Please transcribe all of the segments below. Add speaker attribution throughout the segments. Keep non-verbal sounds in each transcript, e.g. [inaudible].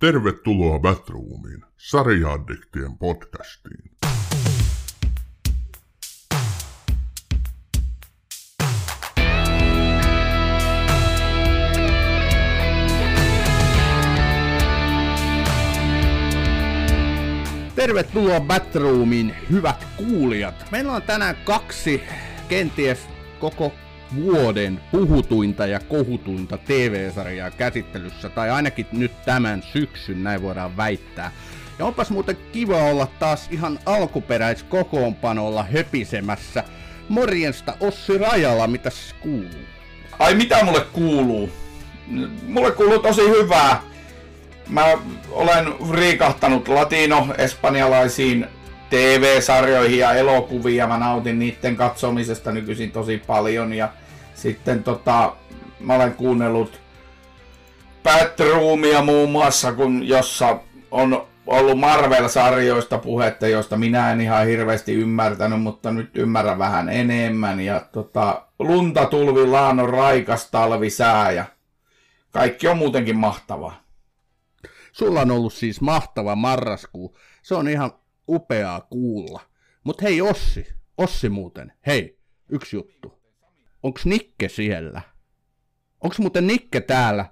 Speaker 1: Tervetuloa Batroomiin, sarjaaddiktien podcastiin.
Speaker 2: Tervetuloa Batroomiin, hyvät kuulijat. Meillä on tänään kaksi kenties koko vuoden puhutuinta ja kohutuinta TV-sarjaa käsittelyssä, tai ainakin nyt tämän syksyn, näin voidaan väittää. Ja onpas muuten kiva olla taas ihan alkuperäiskokoonpanolla höpisemässä. Morjensta Ossi Rajala, mitä kuuluu?
Speaker 3: Ai mitä mulle kuuluu? Mulle kuuluu tosi hyvää. Mä olen riikahtanut latino-espanjalaisiin TV-sarjoihin ja elokuviin ja mä nautin niiden katsomisesta nykyisin tosi paljon ja sitten tota, mä olen kuunnellut Batroomia muun muassa, kun jossa on ollut Marvel-sarjoista puhetta, joista minä en ihan hirveästi ymmärtänyt, mutta nyt ymmärrän vähän enemmän. Ja tota, lunta, tulvi, laano, raikas, talvi, sää ja kaikki on muutenkin mahtavaa.
Speaker 2: Sulla on ollut siis mahtava marraskuu. Se on ihan upeaa kuulla. Mutta hei Ossi, Ossi muuten, hei, yksi juttu. Onks Nikke siellä? Onks muuten Nikke täällä?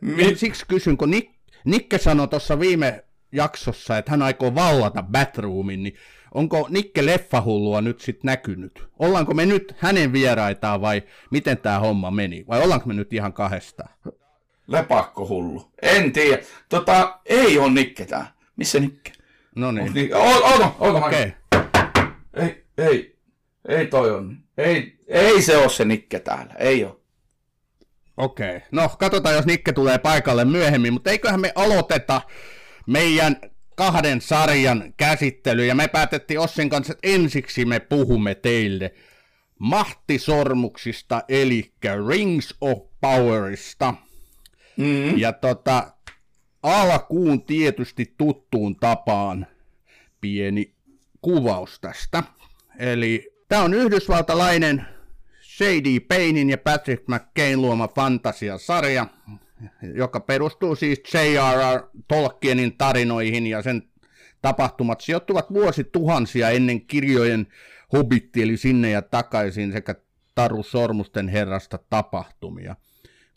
Speaker 2: Mi- siksi kysyn, kun Nik- Nikke sanoi tuossa viime jaksossa, että hän aikoo vallata Batroomin, niin onko Nikke leffahullua nyt sitten näkynyt? Ollaanko me nyt hänen vieraitaan vai miten tämä homma meni? Vai ollaanko me nyt ihan kahdestaan?
Speaker 3: Lepakko hullu. En tiedä. Tota, ei on Nikke tää. Missä Nikke?
Speaker 2: No niin.
Speaker 3: Niin, oota, oota,
Speaker 2: Okei.
Speaker 3: Ei, ei, ei toi on. Ei, ei se ole se Nikke täällä, ei ole.
Speaker 2: Okei. Okay. No, katsotaan, jos Nikke tulee paikalle myöhemmin, mutta eiköhän me aloiteta meidän kahden sarjan käsittely, ja me päätettiin Ossin kanssa, että ensiksi me puhumme teille mahtisormuksista, eli Rings of Powerista.
Speaker 3: Mm.
Speaker 2: Ja tota, alkuun tietysti tuttuun tapaan pieni kuvaus tästä. Eli tämä on yhdysvaltalainen Shady Paynein ja Patrick McCain luoma fantasiasarja, joka perustuu siis J.R.R. Tolkienin tarinoihin ja sen tapahtumat sijoittuvat vuosituhansia ennen kirjojen Hobbitti eli sinne ja takaisin sekä Taru Sormusten herrasta tapahtumia.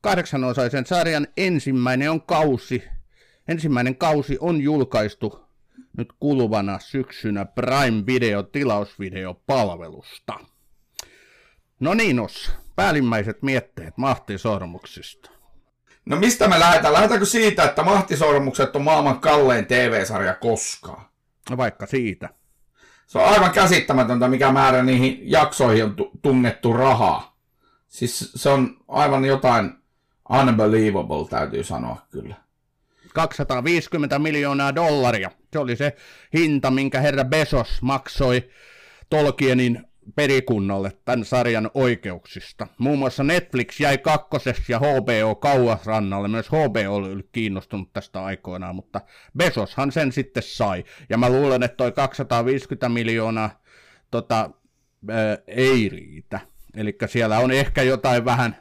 Speaker 2: Kahdeksanosaisen sarjan ensimmäinen on kausi. Ensimmäinen kausi on julkaistu nyt kuluvana syksynä Prime Video tilausvideopalvelusta. No niin, Os, päällimmäiset mietteet mahtisormuksista.
Speaker 3: No mistä me lähdetään? Lähdetäänkö siitä, että Mahtisormukset on maailman kallein TV-sarja koskaan?
Speaker 2: No vaikka siitä.
Speaker 3: Se on aivan käsittämätöntä, mikä määrä niihin jaksoihin on tu- tungettu rahaa. Siis se on aivan jotain unbelievable, täytyy sanoa kyllä.
Speaker 2: 250 miljoonaa dollaria. Se oli se hinta, minkä herra Bezos maksoi Tolkienin perikunnalle tämän sarjan oikeuksista. Muun muassa Netflix jäi kakkosessa ja HBO kauas rannalle. Myös HBO oli kiinnostunut tästä aikoinaan, mutta Bezoshan sen sitten sai. Ja mä luulen, että toi 250 miljoonaa tota, ää, ei riitä. Eli siellä on ehkä jotain vähän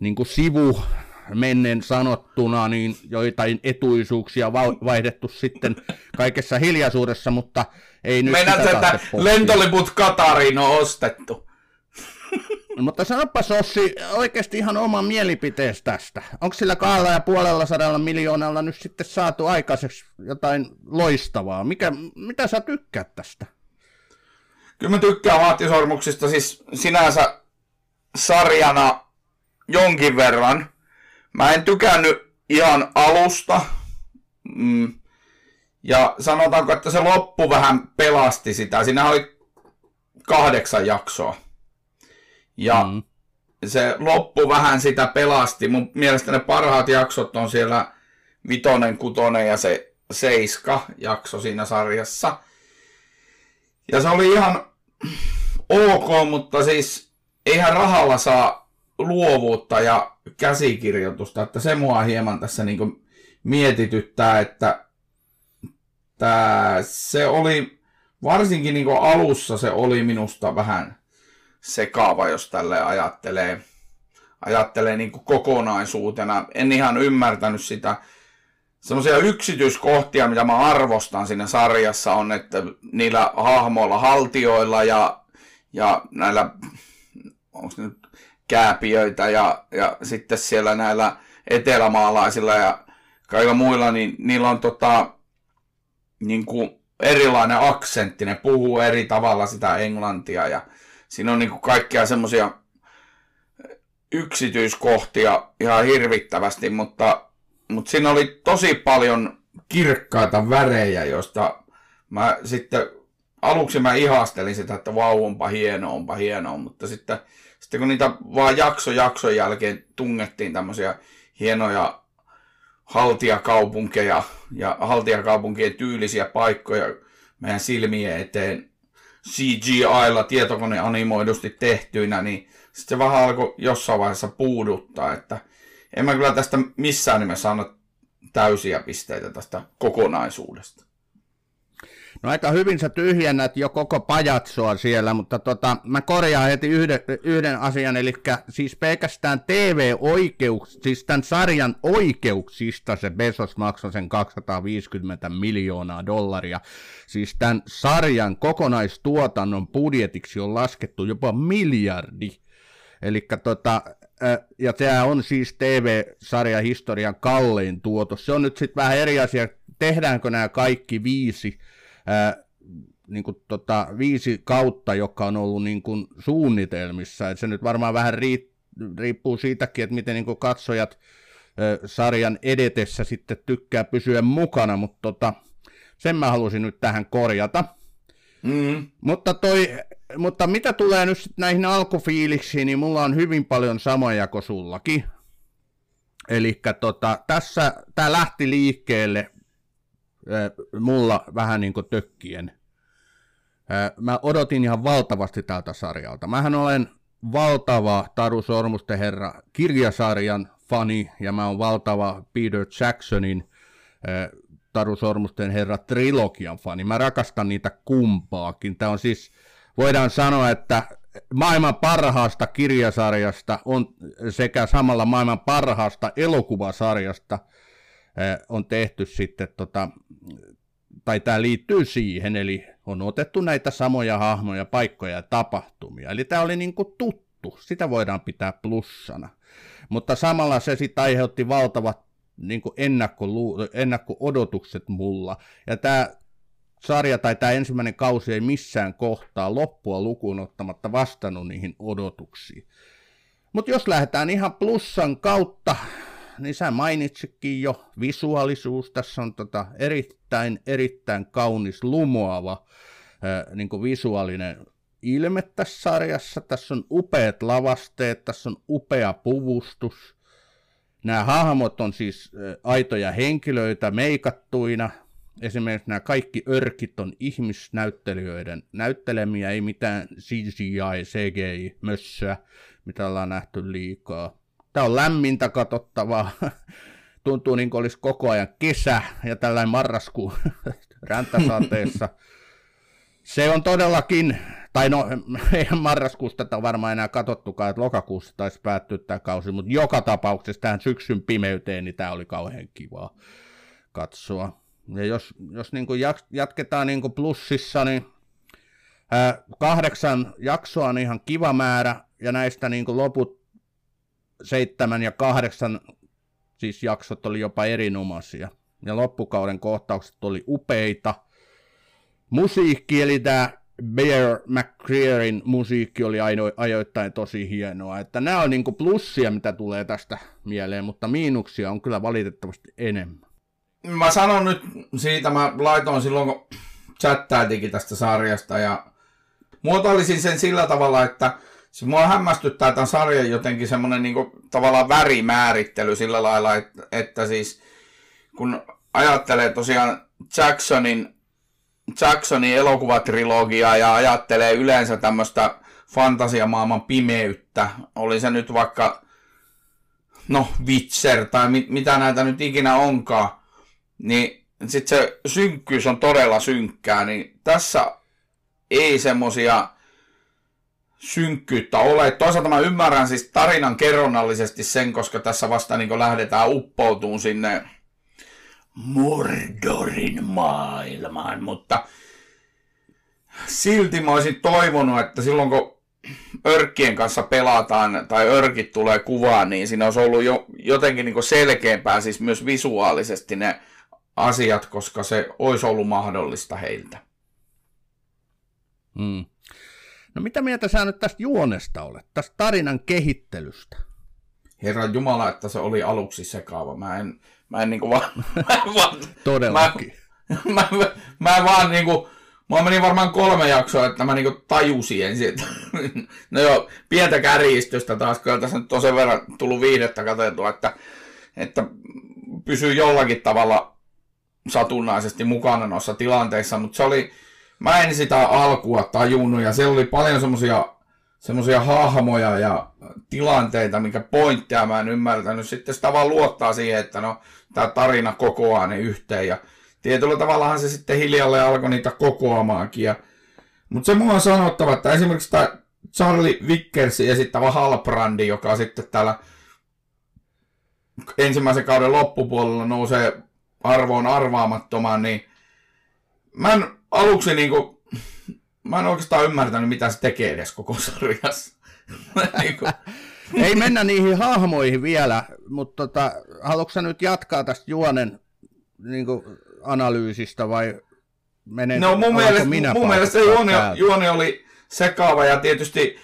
Speaker 2: niin kuin sivu mennen sanottuna, niin joitain etuisuuksia va- vaihdettu sitten kaikessa hiljaisuudessa, mutta ei nyt
Speaker 3: Meinaat,
Speaker 2: sitä
Speaker 3: että lentoliput Katariin on ostettu.
Speaker 2: Mutta sanoppa Sossi oikeasti ihan oma mielipiteesi tästä. Onko sillä kahdella ja puolella sadalla miljoonalla nyt sitten saatu aikaiseksi jotain loistavaa? Mikä, mitä sä tykkäät tästä?
Speaker 3: Kyllä mä tykkään Mahtisormuksista siis sinänsä sarjana jonkin verran. Mä en tykännyt ihan alusta. Mm. Ja sanotaanko, että se loppu vähän pelasti sitä. Siinä oli kahdeksan jaksoa. Ja
Speaker 2: Mm.
Speaker 3: se loppu vähän sitä pelasti. Mun mielestä ne parhaat jaksot on siellä vitonen, kutonen ja se seiska jakso siinä sarjassa. Ja se oli ihan ok, mutta siis eihän rahalla saa luovuutta ja käsikirjoitusta, että se mua hieman tässä niin mietityttää, että tää, se oli, varsinkin niin alussa se oli minusta vähän sekaava, jos tälle ajattelee, ajattelee niin kokonaisuutena. En ihan ymmärtänyt sitä semmoisia yksityiskohtia, mitä mä arvostan siinä sarjassa on, että niillä hahmoilla, haltioilla ja, ja näillä, onko nyt kääpiöitä ja, ja sitten siellä näillä etelämaalaisilla ja kaikilla muilla, niin niillä on tota, niin kuin erilainen aksentti, ne puhuu eri tavalla sitä englantia ja siinä on niin kuin kaikkia semmoisia yksityiskohtia ihan hirvittävästi, mutta, mutta siinä oli tosi paljon kirkkaita värejä, joista mä sitten aluksi mä ihastelin sitä, että vau, onpa hieno, onpa hieno, mutta sitten, sitten kun niitä vaan jakso jakson jälkeen tungettiin tämmöisiä hienoja haltijakaupunkeja ja haltijakaupunkien tyylisiä paikkoja meidän silmien eteen CGI-la tietokoneanimoidusti tehtyinä, niin sitten se vähän alkoi jossain vaiheessa puuduttaa, että en mä kyllä tästä missään nimessä anna täysiä pisteitä tästä kokonaisuudesta.
Speaker 2: No aika hyvin sä tyhjennät jo koko pajatsoa siellä, mutta tota, mä korjaan heti yhden, yhden asian, eli siis pelkästään TV-oikeuks, siis tämän sarjan oikeuksista se Bezos maksoi sen 250 miljoonaa dollaria. Siis tämän sarjan kokonaistuotannon budjetiksi on laskettu jopa miljardi. Eli tota, ja tämä on siis TV-sarjan historian kallein tuotos. Se on nyt sitten vähän eri asia, tehdäänkö nämä kaikki viisi ää, niin kuin tota, viisi kautta, joka on ollut niin kuin suunnitelmissa. Et se nyt varmaan vähän riippuu siitäkin, että miten niin kuin katsojat ää, sarjan edetessä sitten tykkää pysyä mukana, mutta tota, sen mä halusin nyt tähän korjata. Mm. Mutta, toi, mutta mitä tulee nyt näihin alkufiiliksiin, niin mulla on hyvin paljon samoja kuin sullakin. Eli tota, tässä tämä lähti liikkeelle mulla vähän niin kuin tökkien. Mä odotin ihan valtavasti tältä sarjalta. Mähän olen valtava Taru Sormusten herra kirjasarjan fani, ja mä oon valtava Peter Jacksonin Taru Sormusten herra trilogian fani. Mä rakastan niitä kumpaakin. Tämä on siis, voidaan sanoa, että maailman parhaasta kirjasarjasta on sekä samalla maailman parhaasta elokuvasarjasta – on tehty sitten, tota, tai tämä liittyy siihen, eli on otettu näitä samoja hahmoja, paikkoja ja tapahtumia. Eli tämä oli niin kuin tuttu, sitä voidaan pitää plussana. Mutta samalla se sitten aiheutti valtavat niin kuin ennakko- ennakko-odotukset mulla. Ja tämä sarja tai tämä ensimmäinen kausi ei missään kohtaa loppua lukuun ottamatta vastannut niihin odotuksiin. Mutta jos lähdetään ihan plussan kautta niin sä mainitsikin jo visuaalisuus. Tässä on tota erittäin, erittäin kaunis, lumoava niin visuaalinen ilme tässä sarjassa. Tässä on upeat lavasteet, tässä on upea puvustus. Nämä hahmot on siis aitoja henkilöitä meikattuina. Esimerkiksi nämä kaikki örkit on ihmisnäyttelijöiden näyttelemiä, ei mitään CGI, CGI-mössöä, mitä ollaan nähty liikaa. Tämä on lämmintä katsottavaa. [laughs] Tuntuu niin kuin olisi koko ajan kesä ja tällainen marraskuun [laughs] räntäsateessa. Se on todellakin, tai no [laughs] ei marraskuusta tätä varmaan enää katsottukaan, että lokakuussa taisi päättyä tämä kausi, mutta joka tapauksessa tähän syksyn pimeyteen, niin tämä oli kauhean kivaa katsoa. Ja jos, jos niin kuin jatketaan niin kuin plussissa, niin kahdeksan jaksoa on ihan kiva määrä, ja näistä niin kuin loput seitsemän ja kahdeksan siis jaksot oli jopa erinomaisia. Ja loppukauden kohtaukset oli upeita. Musiikki, eli tämä Bear McCrearin musiikki oli aino, ajoittain tosi hienoa. Että nämä on niinku plussia, mitä tulee tästä mieleen, mutta miinuksia on kyllä valitettavasti enemmän.
Speaker 3: Mä sanon nyt siitä, mä laitoin silloin, kun tästä sarjasta ja muotoilisin sen sillä tavalla, että se mua hämmästyttää tämän sarjan jotenkin semmoinen niin tavallaan värimäärittely sillä lailla, että, että siis kun ajattelee tosiaan Jacksonin, Jacksonin elokuvatrilogiaa ja ajattelee yleensä tämmöistä fantasiamaailman pimeyttä, oli se nyt vaikka no Witcher tai mit, mitä näitä nyt ikinä onkaan, niin sitten se synkkyys on todella synkkää, niin tässä ei semmosia synkkyyttä ole. Toisaalta mä ymmärrän siis tarinan kerronnallisesti sen, koska tässä vasta niin lähdetään uppoutumaan sinne Mordorin maailmaan, mutta silti mä olisin toivonut, että silloin kun örkkien kanssa pelataan tai örkit tulee kuvaan, niin siinä olisi ollut jo jotenkin niin selkeämpää, siis myös visuaalisesti ne asiat, koska se olisi ollut mahdollista heiltä.
Speaker 2: Hmm. No mitä mieltä sä nyt tästä juonesta olet, tästä tarinan kehittelystä?
Speaker 3: Herran Jumala, että se oli aluksi sekaava. Mä en, mä en niinku vaan... [laughs] Mä en vaan
Speaker 2: Todellakin.
Speaker 3: Mä, mä, mä vaan niinku... Mulla meni varmaan kolme jaksoa, että mä niinku tajusin ensin, että... [laughs] No joo, pientä kärjistystä taas, kyllä tässä nyt on sen verran tullut viidettä katseltua, että, että pysyy jollakin tavalla satunnaisesti mukana noissa tilanteissa, mutta se oli, mä en sitä alkua tajunnut ja siellä oli paljon semmosia semmoisia hahmoja ja tilanteita, mikä pointteja mä en ymmärtänyt. Sitten sitä vaan luottaa siihen, että no, tämä tarina kokoaa ne yhteen. Ja tietyllä tavallahan se sitten hiljalleen alkoi niitä kokoamaankin. Mutta se mua on sanottava, että esimerkiksi tämä Charlie Vickersin esittävä Halbrandi, joka sitten täällä ensimmäisen kauden loppupuolella nousee arvoon arvaamattomaan, niin mä en aluksi niinku mä en oikeastaan ymmärtänyt, mitä se tekee edes koko sarjassa. [laughs] niin kuin.
Speaker 2: Ei mennä niihin hahmoihin vielä, mutta tota, haluatko nyt jatkaa tästä juonen niin kuin, analyysistä vai
Speaker 3: menen, No mun mielestä, minä mun mielestä se juoni, juoni oli sekaava ja tietysti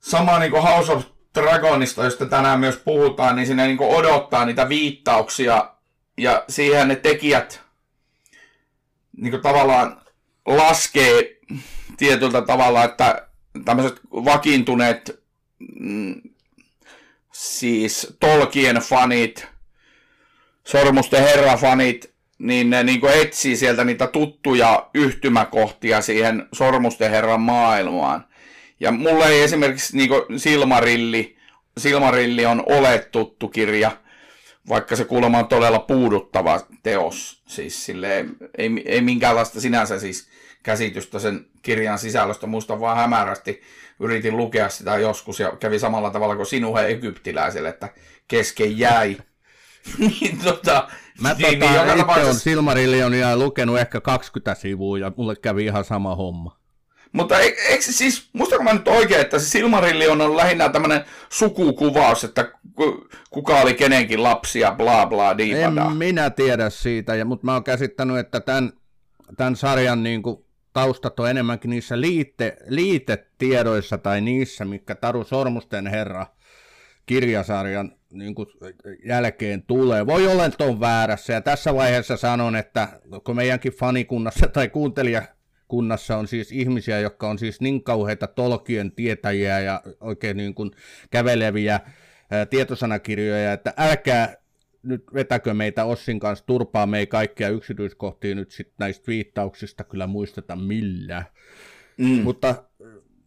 Speaker 3: sama niin kuin House of Dragonista, josta tänään myös puhutaan, niin sinne niin odottaa niitä viittauksia ja siihen ne tekijät niin kuin tavallaan laskee tietyllä tavalla, että tämmöiset vakiintuneet mm, siis Tolkien fanit, Sormusten herra-fanit, niin ne niin etsii sieltä niitä tuttuja yhtymäkohtia siihen Sormusten herran maailmaan. Ja mulle ei esimerkiksi niin Silmarilli, Silmarilli on ole tuttu kirja, vaikka se kuulemma on todella puuduttava teos. Siis silleen, ei, ei minkäänlaista sinänsä siis käsitystä sen kirjan sisällöstä. Muista vaan hämärästi yritin lukea sitä joskus ja kävi samalla tavalla kuin sinuhe egyptiläiselle, että kesken jäi. [laughs]
Speaker 2: niin, tota, Mä niin, tota, niin, itse tapauksessa... on Silmarillionia lukenut ehkä 20 sivua ja mulle kävi ihan sama homma.
Speaker 3: Mutta eikö siis, muistanko mä nyt oikein, että se Silmarillion on lähinnä tämmöinen sukukuvaus, että kuka oli kenenkin lapsia, bla bla, diipada.
Speaker 2: En minä tiedä siitä, ja, mutta mä oon käsittänyt, että tämän, tämän sarjan niin kuin, taustat on enemmänkin niissä liite, liitetiedoissa tai niissä, mikä Taru Sormusten herra kirjasarjan niin kuin, jälkeen tulee. Voi olla, että on väärässä, ja tässä vaiheessa sanon, että kun meidänkin fanikunnassa tai kuuntelijakunnassa on siis ihmisiä, jotka on siis niin kauheita tolkien tietäjiä ja oikein niin kuin käveleviä ää, tietosanakirjoja, että älkää nyt vetäkö meitä Ossin kanssa turpaa, me ei kaikkia yksityiskohtia nyt sit näistä viittauksista kyllä muisteta millään. Mm. Mutta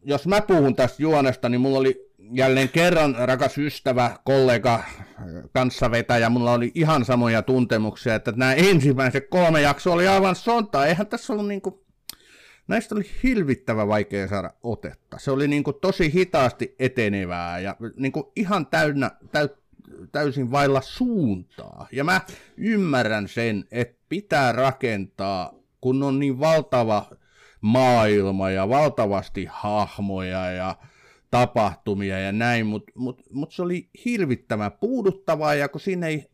Speaker 2: jos mä puhun tästä juonesta, niin mulla oli jälleen kerran rakas ystävä, kollega, kanssavetäjä, mulla oli ihan samoja tuntemuksia, että nämä ensimmäiset kolme jaksoa oli aivan sonta, eihän tässä ollut niinku, näistä oli hilvittävä vaikea saada otetta. Se oli niinku tosi hitaasti etenevää ja niinku ihan täynnä, täyt, täysin vailla suuntaa. Ja mä ymmärrän sen, että pitää rakentaa, kun on niin valtava maailma ja valtavasti hahmoja ja tapahtumia ja näin, mutta mut, mut se oli hirvittävän puuduttavaa ja kun siinä ei,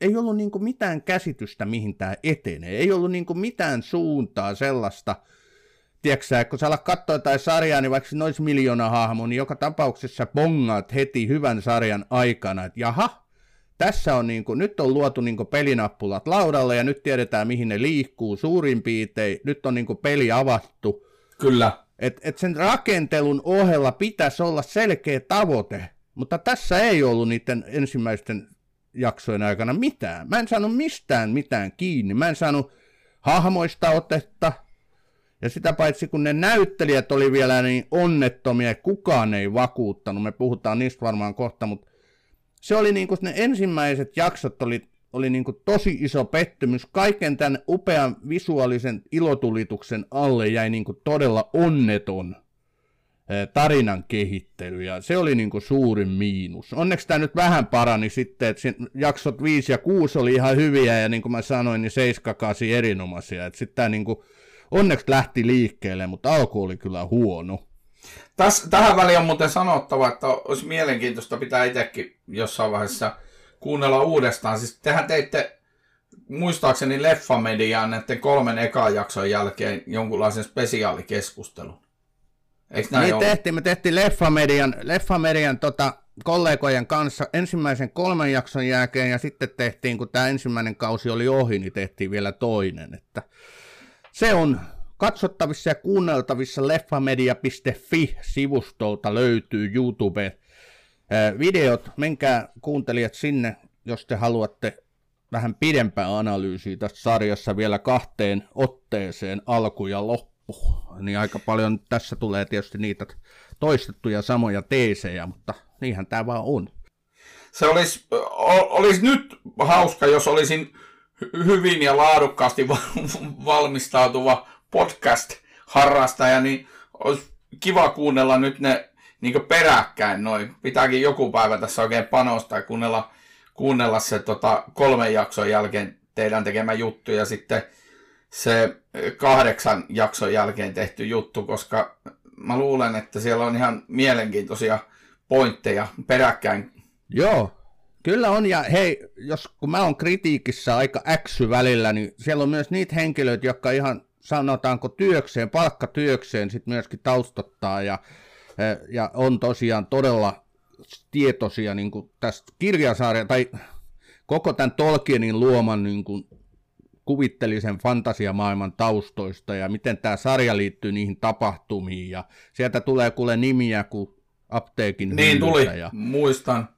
Speaker 2: ei ollut niinku mitään käsitystä, mihin tämä etenee, ei ollut niinku mitään suuntaa sellaista, tiedätkö kun sä alat katsoa jotain sarjaa, niin vaikka olisi miljoona hahmo, niin joka tapauksessa bongaat heti hyvän sarjan aikana, että jaha, tässä on niin kuin, nyt on luotu niin kuin pelinappulat laudalle ja nyt tiedetään mihin ne liikkuu suurin piirtein, nyt on niin kuin peli avattu.
Speaker 3: Kyllä.
Speaker 2: Et, et sen rakentelun ohella pitäisi olla selkeä tavoite, mutta tässä ei ollut niiden ensimmäisten jaksojen aikana mitään. Mä en saanut mistään mitään kiinni. Mä en saanut hahmoista otetta, ja sitä paitsi kun ne näyttelijät oli vielä niin onnettomia, kukaan ei vakuuttanut, me puhutaan niistä varmaan kohta, mutta se oli niin kuin ne ensimmäiset jaksot oli, oli niin kuin tosi iso pettymys. Kaiken tämän upean visuaalisen ilotulituksen alle jäi niin kuin todella onneton tarinan kehittely, ja se oli niin kuin suurin miinus. Onneksi tämä nyt vähän parani sitten, että jaksot 5 ja 6 oli ihan hyviä, ja niin kuin mä sanoin, niin 7 8 erinomaisia, sitten tämä niin kuin onneksi lähti liikkeelle, mutta alku oli kyllä huono.
Speaker 3: Täs, tähän väliin on muuten sanottava, että olisi mielenkiintoista pitää itsekin jossain vaiheessa kuunnella uudestaan. Siis tehän teitte muistaakseni Leffamediaan näiden kolmen ekan jakson jälkeen jonkunlaisen spesiaalikeskustelun.
Speaker 2: Eikö näin niin tehtiin, me tehtiin Leffamedian, Leffamedian tota, kollegojen kanssa ensimmäisen kolmen jakson jälkeen ja sitten tehtiin, kun tämä ensimmäinen kausi oli ohi, niin tehtiin vielä toinen. Että se on katsottavissa ja kuunneltavissa leffamedia.fi-sivustolta löytyy YouTube videot. Menkää kuuntelijat sinne, jos te haluatte vähän pidempää analyysiä tästä sarjassa vielä kahteen otteeseen, alku ja loppu. Niin aika paljon tässä tulee tietysti niitä toistettuja samoja teesejä, mutta niinhän tämä vaan on.
Speaker 3: Se olisi, olisi nyt hauska, jos olisin hyvin ja laadukkaasti valmistautuva podcast-harrastaja, niin olisi kiva kuunnella nyt ne niin peräkkäin noin. Pitääkin joku päivä tässä oikein panostaa ja kuunnella, kuunnella se tota, kolmen jakson jälkeen teidän tekemä juttu ja sitten se kahdeksan jakson jälkeen tehty juttu, koska mä luulen, että siellä on ihan mielenkiintoisia pointteja peräkkäin.
Speaker 2: Joo, Kyllä on, ja hei, jos kun mä oon kritiikissä aika äksy välillä, niin siellä on myös niitä henkilöitä, jotka ihan sanotaanko työkseen, palkkatyökseen sitten myöskin taustottaa ja, ja on tosiaan todella tietoisia niin kuin tästä kirjasarja tai koko tämän Tolkienin luoman niin kuin kuvittelisen fantasiamaailman taustoista ja miten tämä sarja liittyy niihin tapahtumiin ja sieltä tulee kuule nimiä kuin apteekin
Speaker 3: Niin tuli, ja... muistan.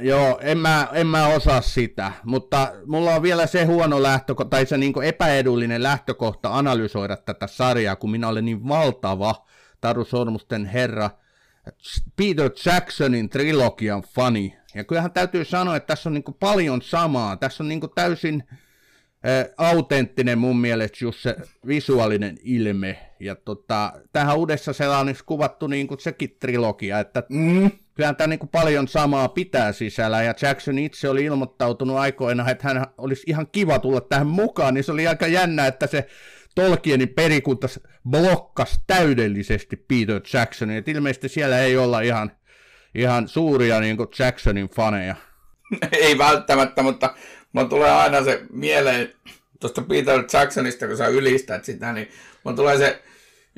Speaker 2: Joo, en mä, en mä osaa sitä, mutta mulla on vielä se huono lähtökohta, tai se niin epäedullinen lähtökohta analysoida tätä sarjaa, kun minä olen niin valtava Taru Sormusten herra Peter Jacksonin trilogian fani. Ja kyllähän täytyy sanoa, että tässä on niin paljon samaa. Tässä on niin täysin autenttinen mun mielestä just se visuaalinen ilme. Ja tota, tähän uudessa selaanissa kuvattu niin sekin trilogia, että mm. Kyllähän tämä niin paljon samaa pitää sisällä. Ja Jackson itse oli ilmoittautunut aikoina, että hän olisi ihan kiva tulla tähän mukaan, niin se oli aika jännä, että se Tolkienin perikunta blokkas täydellisesti Peter Jacksonin. Et ilmeisesti siellä ei olla ihan, ihan suuria niin Jacksonin faneja. [laughs]
Speaker 3: ei välttämättä, mutta mulla tulee aina se mieleen tuosta Peter Jacksonista, kun sä ylistät sitä, niin mulla tulee se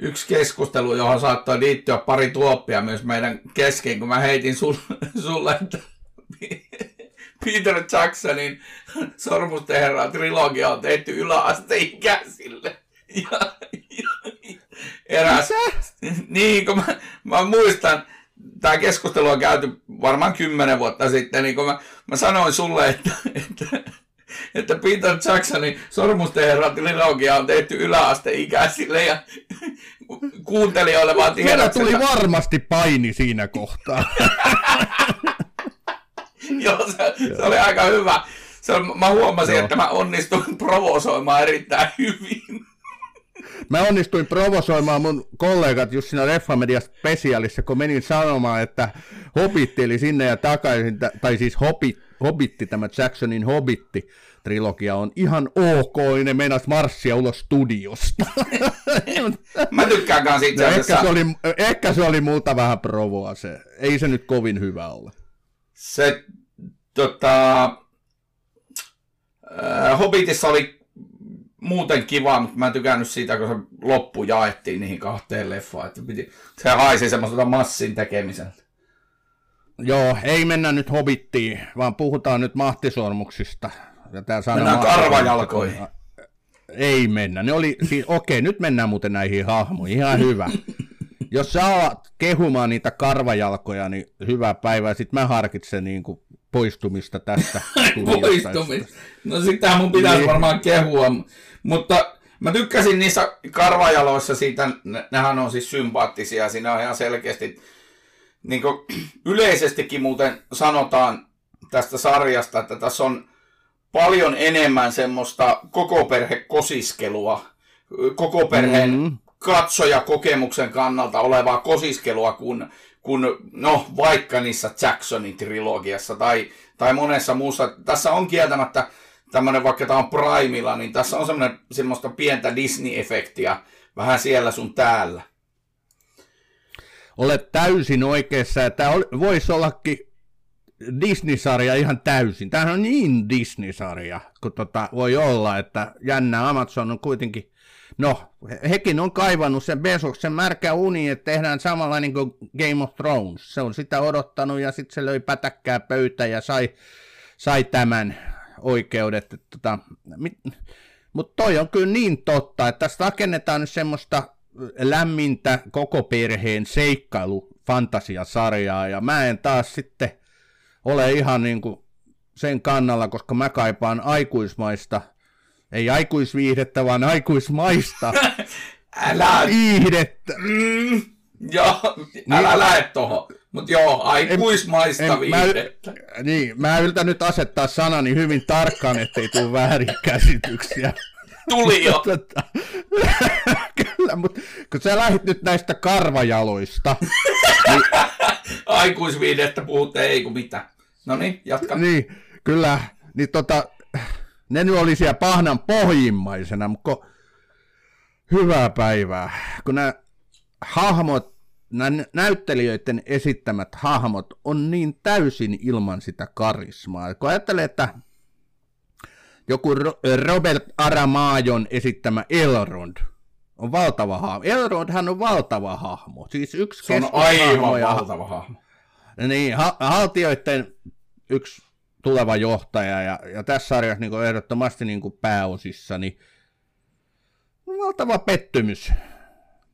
Speaker 3: yksi keskustelu, johon saattoi liittyä pari tuoppia myös meidän kesken, kun mä heitin sulle, sulle että Peter Jacksonin Sormusten herra trilogia on tehty yläasteikäisille. Ja, ja, eräs, niin, kun mä, mä muistan, tämä keskustelu on käyty varmaan kymmenen vuotta sitten, niin kun mä, mä sanoin sulle, että, että, että Peter Jacksonin Sormusten herrat trilogia on tehty yläasteikäisille ja kuuntelijoille vaan
Speaker 2: tiedät. tuli varmasti paini siinä kohtaa. [laughs]
Speaker 3: Joo, se, se oli aika hyvä. Se mä huomasin, Joo. että mä onnistuin provosoimaan erittäin hyvin.
Speaker 2: Mä onnistuin provosoimaan mun kollegat just siinä Reffamedia Specialissa, kun menin sanomaan, että Hobitti eli sinne ja takaisin, tai siis Hobbit, Hobbitti, tämä Jacksonin Hobbitti, trilogia on ihan ok, niin ne meinas marssia ulos studiosta. [laughs]
Speaker 3: Mä tykkään kanssa itse
Speaker 2: no, asiassa. Ehkä se, oli, ehkä se oli multa vähän provoa se. Ei se nyt kovin hyvä ole.
Speaker 3: Se, tota, äh, Hobbitissa oli muuten kiva, mutta mä en tykännyt siitä, kun se loppu jaettiin niihin kahteen leffaan. Että piti, se haisi semmoiselta massin tekemiseltä.
Speaker 2: Joo, ei mennä nyt hobittiin, vaan puhutaan nyt mahtisormuksista.
Speaker 3: Ja tää mennään karvajalkoihin.
Speaker 2: Ei mennä. Ne oli, siis, okei, nyt mennään muuten näihin hahmoihin. Ihan hyvä. Jos sä alat kehumaan niitä karvajalkoja, niin hyvää päivää. Sitten mä harkitsen niin kuin poistumista tästä. [laughs]
Speaker 3: poistumista. No sitähän mun pitäisi niin. varmaan kehua. Mutta mä tykkäsin niissä karvajaloissa siitä, nehän on siis sympaattisia, siinä on ihan selkeästi, niin kuin [clears throat] yleisestikin muuten sanotaan tästä sarjasta, että tässä on paljon enemmän semmoista koko perhe kosiskelua, koko perheen mm. katsojakokemuksen kannalta olevaa kosiskelua kuin, kuin no, vaikka niissä Jacksonin trilogiassa tai, tai monessa muussa. Tässä on kieltämättä tämmöinen, vaikka tämä on Primilla, niin tässä on semmoinen, semmoista pientä Disney-efektiä vähän siellä sun täällä.
Speaker 2: Olet täysin oikeassa, että voisi ollakin Disney-sarja ihan täysin. Tämähän on niin Disney-sarja, kun tota voi olla, että jännä Amazon on kuitenkin, no, hekin on kaivannut sen Besoksen märkä uni, että tehdään samanlainen kuin Game of Thrones. Se on sitä odottanut ja sitten se löi pätäkkää pöytä ja sai, sai tämän oikeudet. Tota, mutta toi on kyllä niin totta, että tässä rakennetaan nyt semmoista lämmintä koko perheen seikkailu fantasiasarjaa ja mä en taas sitten ole ihan niin kuin sen kannalla, koska mä kaipaan aikuismaista, ei aikuisviihdettä, vaan aikuismaista [laughs]
Speaker 3: älä...
Speaker 2: viihdettä.
Speaker 3: Mm, joo, älä niin, lähde tohon. Mutta joo, aikuismaista en, viihdettä.
Speaker 2: Mä, niin, mä yritän nyt asettaa sanani hyvin tarkkaan, ettei tule väärin käsityksiä.
Speaker 3: Tuli jo. [laughs]
Speaker 2: Tota, kyllä, mutta kun sä lähit nyt näistä karvajaloista. [laughs]
Speaker 3: niin... Aikuisviidettä puhutte, ei kun mitä. No niin, jatka.
Speaker 2: Niin, kyllä. Niin tota, ne nyt oli siellä pahnan pohjimmaisena, mutta hyvää päivää. Kun nämä hahmot, nämä näyttelijöiden esittämät hahmot on niin täysin ilman sitä karismaa. Kun ajattelee, että joku Robert Aramajon esittämä Elrond on valtava hahmo. Elrond hän on valtava hahmo. Siis yksi
Speaker 3: Se on aivan valtava hahmo.
Speaker 2: Niin, ha- haltioiden yksi tuleva johtaja ja, ja tässä sarjassa niin ehdottomasti niin kuin pääosissa, niin valtava pettymys.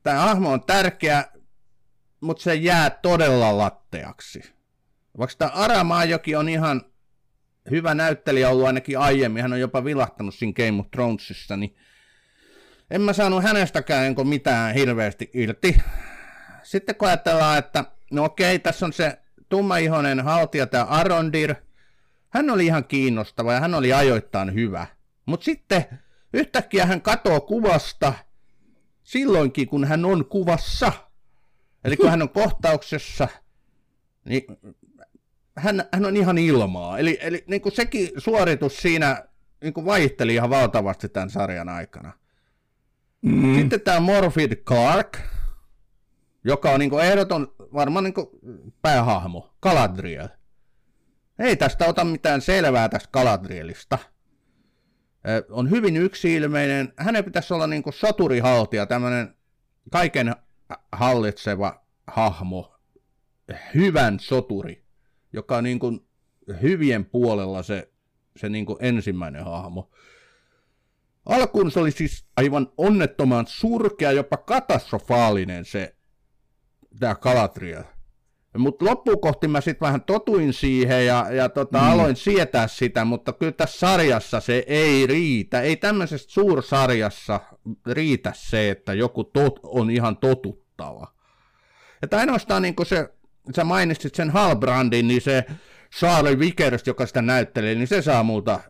Speaker 2: Tämä hahmo on tärkeä, mutta se jää todella latteaksi. Vaikka tämä Aramaajoki on ihan hyvä näyttelijä ollut ainakin aiemmin, hän on jopa vilahtanut siinä Game of Thronesissa, niin en mä saanut hänestäkään enko mitään hirveästi irti. Sitten kun ajatellaan, että no okei, tässä on se tummaihoinen haltija, tämä Arondir, hän oli ihan kiinnostava ja hän oli ajoittain hyvä. Mutta sitten yhtäkkiä hän katoo kuvasta silloinkin, kun hän on kuvassa. Eli kun hän on kohtauksessa, niin hän, hän on ihan ilmaa. Eli, eli niin kuin sekin suoritus siinä niin kuin vaihteli ihan valtavasti tämän sarjan aikana. Mm. Sitten tämä Morfid Clark, joka on niin kuin ehdoton varmaan niin kuin päähahmo, Galadriel. Ei tästä ota mitään selvää tästä Galadrielista. On hyvin yksiilmeinen. Hänen pitäisi olla niin kuin soturihaltija, tämmöinen kaiken hallitseva hahmo, hyvän soturi, joka on niin kuin hyvien puolella se, se niin kuin ensimmäinen hahmo. Alkuun se oli siis aivan onnettoman surkea, jopa katastrofaalinen se tämä Galadriel. Mutta loppukohti mä sitten vähän totuin siihen ja, ja tota, mm. aloin sietää sitä, mutta kyllä tässä sarjassa se ei riitä. Ei tämmöisessä suursarjassa riitä se, että joku tot, on ihan totuttava. Että ainoastaan niin kuin se, sä mainitsit sen Halbrandin, niin se Charlie Vickers, joka sitä näyttelee, niin se saa multa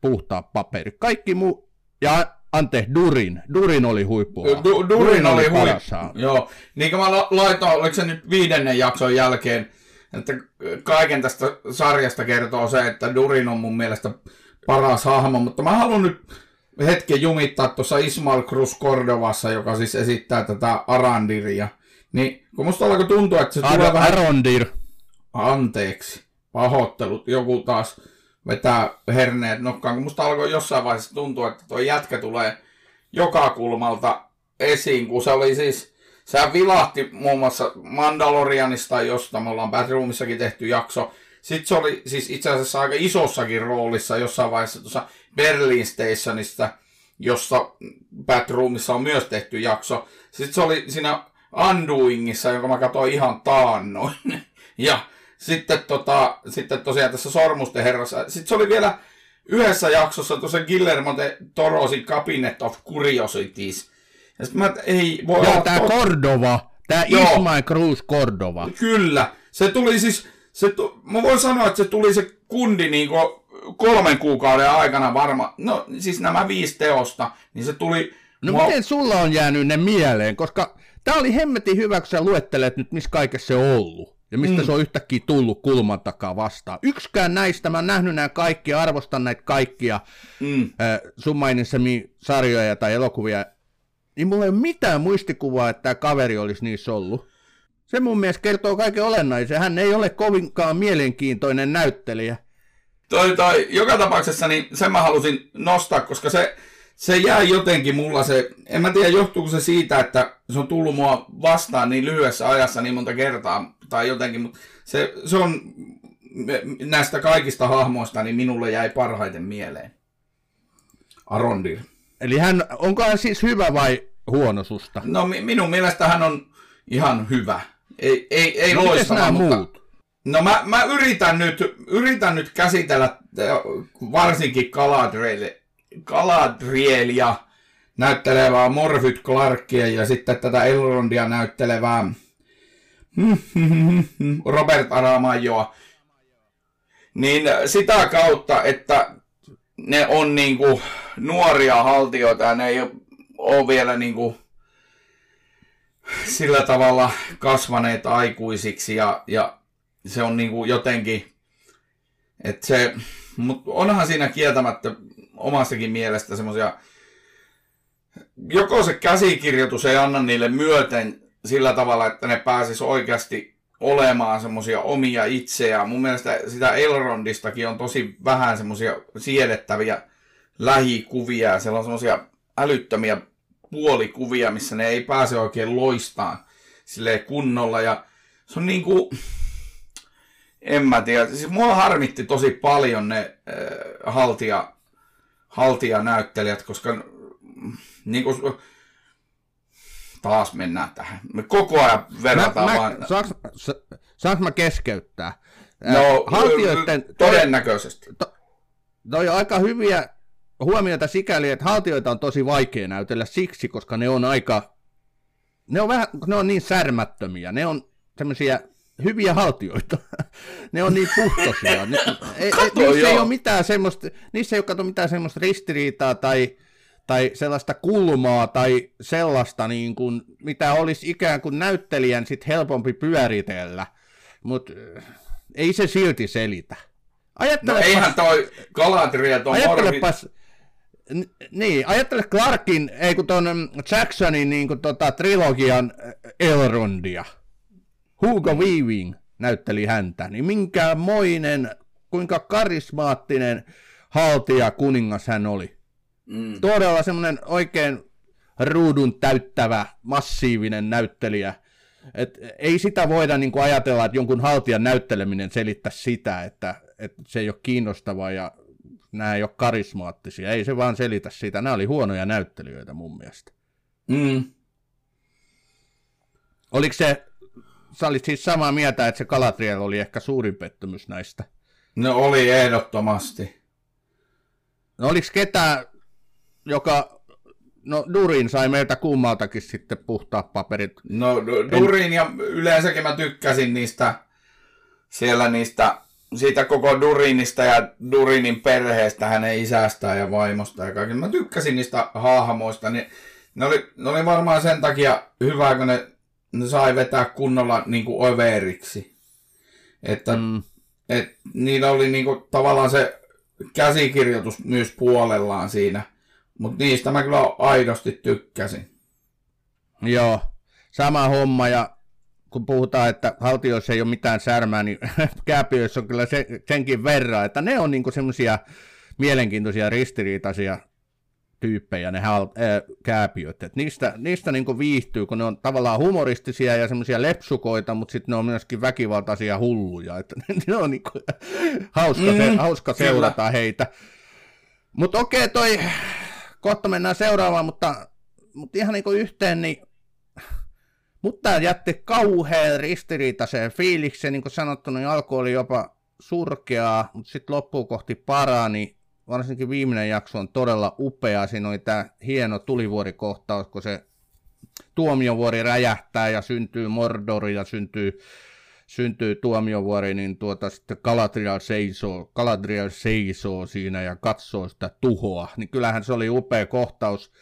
Speaker 2: puhtaa paperi. Kaikki muu, ja Ante, Durin. Durin oli huippu. Du,
Speaker 3: Durin, Durin oli, oli huippu. Joo. Niin kuin mä laitoin, oliko se nyt viidennen jakson jälkeen, että kaiken tästä sarjasta kertoo se, että Durin on mun mielestä paras hahmo, mutta mä haluan nyt hetken jumittaa tuossa Ismail Cruz Cordovassa, joka siis esittää tätä Arandiria. Niin kun musta alkoi tuntua, että se
Speaker 2: Ar- tulee vähän... Arondir.
Speaker 3: Anteeksi. Pahoittelut. Joku taas vetää herneet nokkaan, kun musta alkoi jossain vaiheessa tuntua, että tuo jätkä tulee joka kulmalta esiin, kun se oli siis, sehän vilahti muun muassa Mandalorianista, josta me ollaan Batroomissakin tehty jakso. Sitten se oli siis itse asiassa aika isossakin roolissa jossain vaiheessa tuossa Berlin Stationista, jossa Batroomissa on myös tehty jakso. Sitten se oli siinä Undoingissa, jonka mä katsoin ihan taannoin. [laughs] ja sitten, tota, sitten tosiaan tässä Sormusten herrassa. Sitten se oli vielä yhdessä jaksossa tuossa Guillermo de Torosin Cabinet of Curiosities. Ja sitten mä, ei voi
Speaker 2: Joo, tää tot... Cordova. Tää Ismail Cruz Cordova.
Speaker 3: Kyllä. Se tuli siis, se tu... mä voin sanoa, että se tuli se kundi niin kolmen kuukauden aikana varma, no siis nämä viisi teosta, niin se tuli
Speaker 2: No
Speaker 3: Mua-
Speaker 2: miten sulla on jäänyt ne mieleen? Koska tää oli hemmetin hyvä, kun sä luettelet nyt, missä kaikessa se on ollut. Ja mistä mm. se on yhtäkkiä tullut kulman takaa vastaan. Yksikään näistä, mä oon nähnyt nämä kaikki, arvostan näitä kaikkia
Speaker 3: Mm.
Speaker 2: äh, sun mainitsemia sarjoja tai elokuvia, niin mulla ei ole mitään muistikuvaa, että tämä kaveri olisi niissä ollut. Se mun mielestä kertoo kaiken olennaisen. Hän ei ole kovinkaan mielenkiintoinen näyttelijä.
Speaker 3: Toi, toi, joka tapauksessa niin sen mä halusin nostaa, koska se, se jää jotenkin mulla se, en mä tiedä johtuuko se siitä, että se on tullut mua vastaan niin lyhyessä ajassa niin monta kertaa tai jotenkin, mutta se, se on näistä kaikista hahmoista niin minulle jäi parhaiten mieleen. Arondir.
Speaker 2: Eli hän, onko hän siis hyvä vai huono susta?
Speaker 3: No mi- minun mielestä hän on ihan hyvä. Ei, ei, ei
Speaker 2: No,
Speaker 3: loistava, mutta...
Speaker 2: muut?
Speaker 3: No mä, mä yritän, nyt, yritän nyt käsitellä äh, varsinkin Galadriel, Galadrielia näyttelevää Morphyt Clarkia ja sitten tätä Elrondia näyttelevää Robert Aramajoa. Niin sitä kautta, että ne on niinku nuoria haltioita ja ne ei ole vielä niinku sillä tavalla kasvaneet aikuisiksi ja, ja se on niinku jotenkin, että se, mutta onhan siinä kieltämättä omastakin mielestä semmoisia, joko se käsikirjoitus ei anna niille myöten sillä tavalla, että ne pääsis oikeasti olemaan semmoisia omia itseään. Mun mielestä sitä Elrondistakin on tosi vähän semmoisia siedettäviä lähikuvia siellä on semmoisia älyttömiä puolikuvia, missä ne ei pääse oikein loistaan silleen kunnolla ja se on niinku, en mä tiedä, siis mua harmitti tosi paljon ne äh, haltia, haltijanäyttelijät, koska mm, niinku, taas mennään tähän. Me koko ajan verrataan
Speaker 2: mä,
Speaker 3: vaan.
Speaker 2: mä, saanko, sa, saanko mä keskeyttää?
Speaker 3: No,
Speaker 2: haltijoiden,
Speaker 3: todennäköisesti.
Speaker 2: toi on aika hyviä huomioita sikäli, että haltijoita on tosi vaikea näytellä siksi, koska ne on aika, ne on, vähän, ne on niin särmättömiä, ne on tämmöisiä hyviä haltioita. [laughs] ne on niin puhtoisia. Ne, ei, niissä ei ole mitään semmoista, niissä ei ole kato mitään semmoista ristiriitaa tai, tai sellaista kulmaa tai sellaista, niin kuin, mitä olisi ikään kuin näyttelijän sit helpompi pyöritellä, mutta ei se silti selitä.
Speaker 3: No
Speaker 2: Ajattelepas,
Speaker 3: eihän toi Galadriel, toi Morvi...
Speaker 2: ajattelepas, n- niin, ajattele Clarkin, ei kun ton mm, Jacksonin niin kuin tota, trilogian äh, Elrondia. Hugo Weaving näytteli häntä, niin minkämoinen, kuinka karismaattinen haltija kuningas hän oli.
Speaker 3: Mm.
Speaker 2: Todella semmoinen oikein ruudun täyttävä, massiivinen näyttelijä. Et ei sitä voida niin kuin ajatella, että jonkun haltijan näytteleminen selittää sitä, että, että se ei ole kiinnostavaa ja nämä ei ole karismaattisia. Ei se vaan selitä sitä. Nämä oli huonoja näyttelijöitä mun mielestä.
Speaker 3: Mm.
Speaker 2: Oliko se, sä olit siis samaa mieltä, että se Galadriel oli ehkä suurin pettymys näistä?
Speaker 3: No oli ehdottomasti.
Speaker 2: No oliko ketään, joka, no Durin sai meiltä kummaltakin sitten puhtaat paperit.
Speaker 3: No Du- Durin ja yleensäkin mä tykkäsin niistä, siellä niistä, siitä koko Durinista ja Durinin perheestä, hänen isästään ja vaimosta ja kaiken. Mä tykkäsin niistä hahmoista, niin ne oli, ne oli varmaan sen takia hyvä, kun ne, ne sai vetää kunnolla niin kuin overiksi. Että
Speaker 2: Mm.
Speaker 3: et niillä oli niinku tavallaan se käsikirjoitus myös puolellaan siinä. Mutta niistä mä kyllä aidosti tykkäsin.
Speaker 2: Joo, sama homma ja kun puhutaan, että haltioissa ei ole mitään särmää, niin [laughs] kääpiöissä on kyllä se, senkin verran, että ne on niinku semmoisia mielenkiintoisia ristiriitaisia tyyppejä, ne hal, ää, kääpiöt. Et niistä niistä niinku viihtyy, kun ne on tavallaan humoristisia ja semmoisia lepsukoita, mutta sitten ne on myöskin väkivaltaisia hulluja. Että [laughs] ne on niinku hauska, se,
Speaker 3: Mm,
Speaker 2: hauska
Speaker 3: kyllä.
Speaker 2: seurata heitä. Mutta okei, toi, kohta mennään seuraavaan, mutta, mutta ihan niinku yhteen, niin mutta tämä jätti kauhean ristiriitaiseen fiilikseen, niin kuin sanottu, niin alku oli jopa surkeaa, mutta sitten loppuun kohti parani. Varsinkin viimeinen jakso on todella upea. Siinä oli tämä hieno tulivuorikohtaus, kun se tuomiovuori räjähtää ja syntyy Mordori ja syntyy, syntyy tuomiovuori, niin tuota sitten Galadriel seisoo, Galadriel seisoo siinä ja katsoo sitä tuhoa. Niin kyllähän se oli upea kohtaus.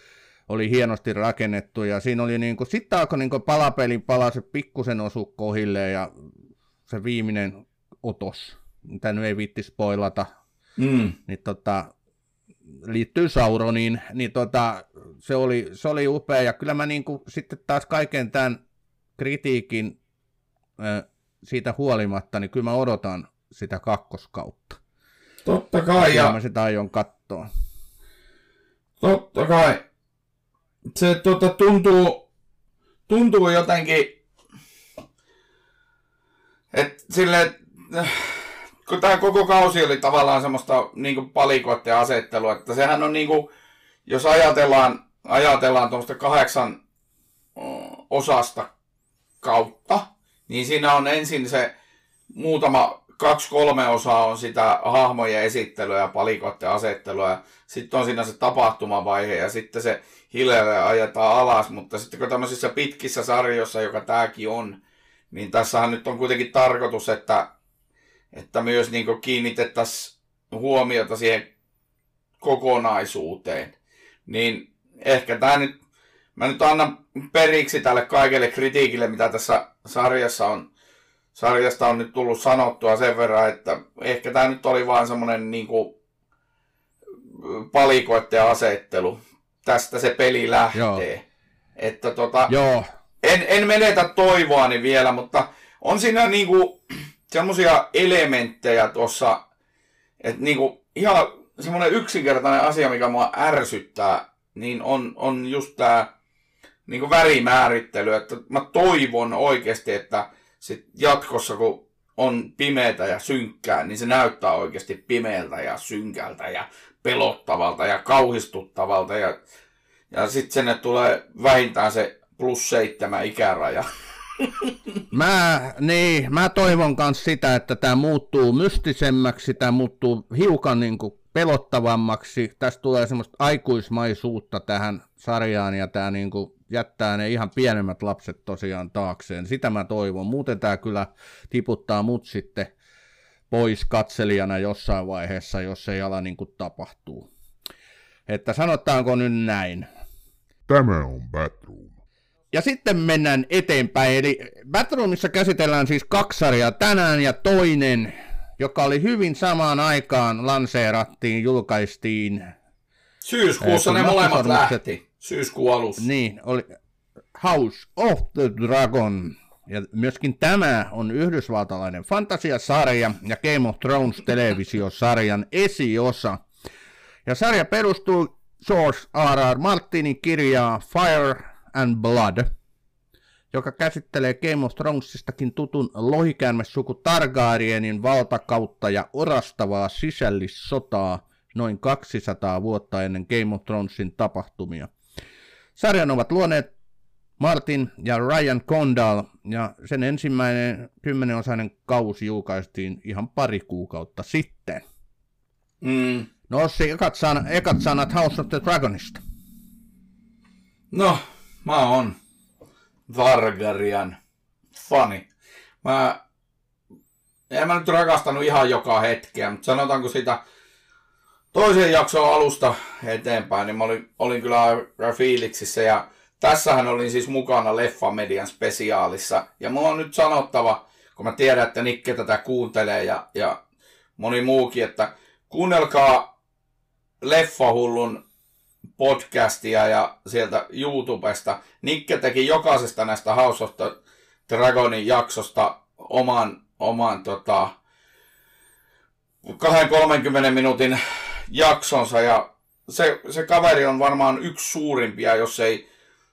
Speaker 2: oli hienosti rakennettu ja siinä oli niin kuin, sitten alkoi niin kuin palapelin palaset pikkusen osu kohille ja se viimeinen otos, mitä nyt ei viitti spoilata,
Speaker 3: Mm.
Speaker 2: niin tota, liittyy Sauroniin, niin tota, se, oli, se oli upea ja kyllä mä niin kuin, sitten taas kaiken tämän kritiikin ö, siitä huolimatta, niin kyllä mä odotan sitä kakkoskautta.
Speaker 3: Totta kai,
Speaker 2: Ja
Speaker 3: ja
Speaker 2: mä sitä aion katsoa.
Speaker 3: totta kai. Se tota, tuntuu, tuntuu jotenkin, että sille, kun tämä koko kausi oli tavallaan semmoista niin palikoiden asettelua, että sehän on niin kuin, jos ajatellaan, ajatellaan tuommoista kahdeksan osasta kautta, niin siinä on ensin se muutama, kaksi-kolme osaa on sitä hahmojen esittelyä ja palikoiden asettelua, sitten on siinä se tapahtumavaihe, ja sitten se hiljalleen ajetaan alas, mutta sitten kun tämmöisissä pitkissä sarjoissa, joka tämäkin on, niin tässähän nyt on kuitenkin tarkoitus, että, että myös niin kiinnitettäisiin huomiota siihen kokonaisuuteen. Niin ehkä tämä nyt, mä nyt annan periksi tälle kaikelle kritiikille, mitä tässä sarjassa on, sarjasta on nyt tullut sanottua sen verran, että ehkä tämä nyt oli vaan semmoinen niin palikoiden asettelu. Tästä se peli lähtee.
Speaker 2: Joo.
Speaker 3: Että tota,
Speaker 2: Joo,
Speaker 3: en, en menetä toivoani vielä, mutta on siinä niinku semmoisia elementtejä tuossa, että niinku ihan semmoinen yksinkertainen asia, mikä mua ärsyttää, niin on, on just tämä niinku värimäärittely, että mä toivon oikeasti, että sit jatkossa kun on pimeätä ja synkkää, niin se näyttää oikeasti pimeältä ja synkältä ja pelottavalta ja kauhistuttavalta ja, ja sitten sinne tulee vähintään se plus seitsemän ikäraja.
Speaker 2: Mä, niin, mä toivon myös sitä, että tämä muuttuu mystisemmäksi, tämä muuttuu hiukan niin kuin pelottavammaksi. Tästä tulee semmoista aikuismaisuutta tähän sarjaan ja tämä niin kuin jättää ne ihan pienemmät lapset tosiaan taakseen. Sitä mä toivon. Muuten tämä kyllä tiputtaa mut sitten pois katselijana jossain vaiheessa, jos ei ala niin kuin tapahtuu. Että sanotaanko nyt näin.
Speaker 1: Tämä on Batroom.
Speaker 2: Ja sitten mennään eteenpäin, eli Batroomissa käsitellään siis kaksi sarjaa tänään ja toinen, joka oli hyvin samaan aikaan lanseerattiin, julkaistiin,
Speaker 3: Syyskuussa
Speaker 2: Kun
Speaker 3: ne molemmat lähti. Syyskuun alussa.
Speaker 2: niin, oli House of the Dragon. Ja myöskin tämä on yhdysvaltalainen fantasiasarja ja Game of Thrones televisiosarjan esiosa. Ja sarja perustuu George R. R. Martinin kirjaa Fire and Blood, joka käsittelee Game of Thronesistakin tutun lohikäärmesuku Targaryenin valtakautta ja orastavaa sisällissotaa noin 200 vuotta ennen Game of Thronesin tapahtumia. Sarjan ovat luoneet Martin ja Ryan Condal, ja sen ensimmäinen kymmenenosainen kausi julkaistiin ihan pari kuukautta sitten.
Speaker 3: Mm.
Speaker 2: No se ekat, sana, ekat sanat House of the Dragonista.
Speaker 3: No, mä oon Vargarian fani. Mä, en mä nyt rakastanut ihan joka hetkeä, mutta sanotaanko sitä toisen jakson alusta eteenpäin, niin mä olin, olin kyllä aika fiiliksissä ja tässähän olin siis mukana Leffamedian spesiaalissa. Ja mulla on nyt sanottava, kun mä tiedän, että Nikke tätä kuuntelee ja, ja moni muukin, että kuunnelkaa Leffahullun podcastia ja sieltä YouTubesta. Nikke teki jokaisesta näistä House of the Dragonin jaksosta oman, oman tota, 2-30 minuutin jaksonsa ja se, se kaveri on varmaan yksi suurimpia, jos ei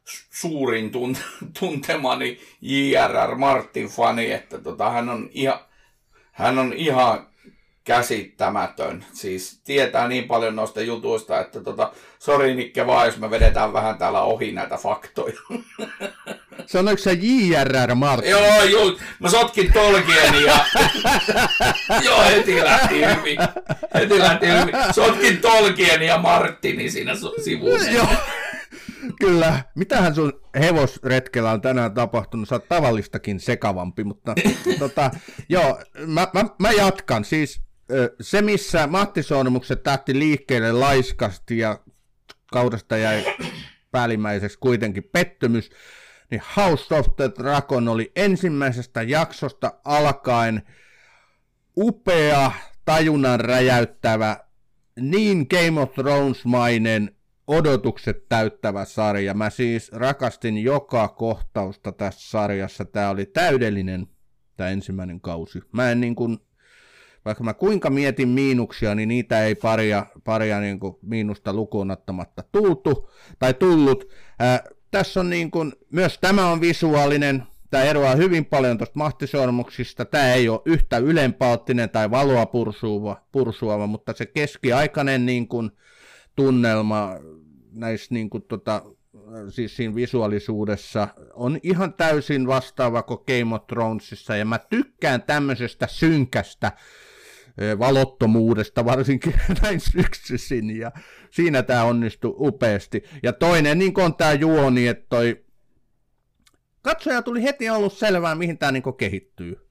Speaker 3: su- suurin tunt, [laughs] tuntemani J.R.R. Martin fani, että tota, hän, on ihan, hän on ihan käsittämätön. Siis tietää niin paljon noista jutuista, että tota, sori Nikke vaan, jos me vedetään vähän täällä ohi näitä faktoja. [laughs]
Speaker 2: Se J.R.R. Martin?
Speaker 3: joo, joo, mä sotkin Tolkieni ja... [laughs] joo, heti lähti hyvin. Heti lähti hyvin. Sotkin Tolkieni ja Martini siinä sivussa.
Speaker 2: Joo. Kyllä. Mitähän sun hevosretkellä on tänään tapahtunut? Sä oot tavallistakin sekavampi, mutta [laughs] tota, joo, mä, mä, mä, jatkan. Siis se, missä Matti Sormukset tähti liikkeelle laiskasti ja kaudesta jäi päällimmäiseksi kuitenkin pettymys, niin House of the Dragon oli ensimmäisestä jaksosta alkaen upea, tajunnan räjäyttävä, niin Game of Thrones-mainen odotukset täyttävä sarja. Mä siis rakastin joka kohtausta tässä sarjassa. Tämä oli täydellinen tämä ensimmäinen kausi. Mä en niin kuin, vaikka mä kuinka mietin miinuksia, niin niitä ei paria, paria niin kuin miinusta lukuun ottamatta tultu, tai tullut. Ää, tässä on niin kuin, myös tämä on visuaalinen, tämä eroaa hyvin paljon tuosta mahtisormuksista, tämä ei ole yhtä ylenpalttinen tai valoa pursuava, pursuava mutta se keskiaikainen niin kuin, tunnelma näissä niin kuin, tota, siis siinä visuaalisuudessa on ihan täysin vastaava kuin Game of Thronesissa, ja mä tykkään tämmöisestä synkästä valottomuudesta, varsinkin [laughs] näin syksyisin, ja siinä tämä onnistui upeasti. Ja toinen niin on tämä juoni, että toi katsoja tuli heti ollut selvää, mihin tämä niin kehittyy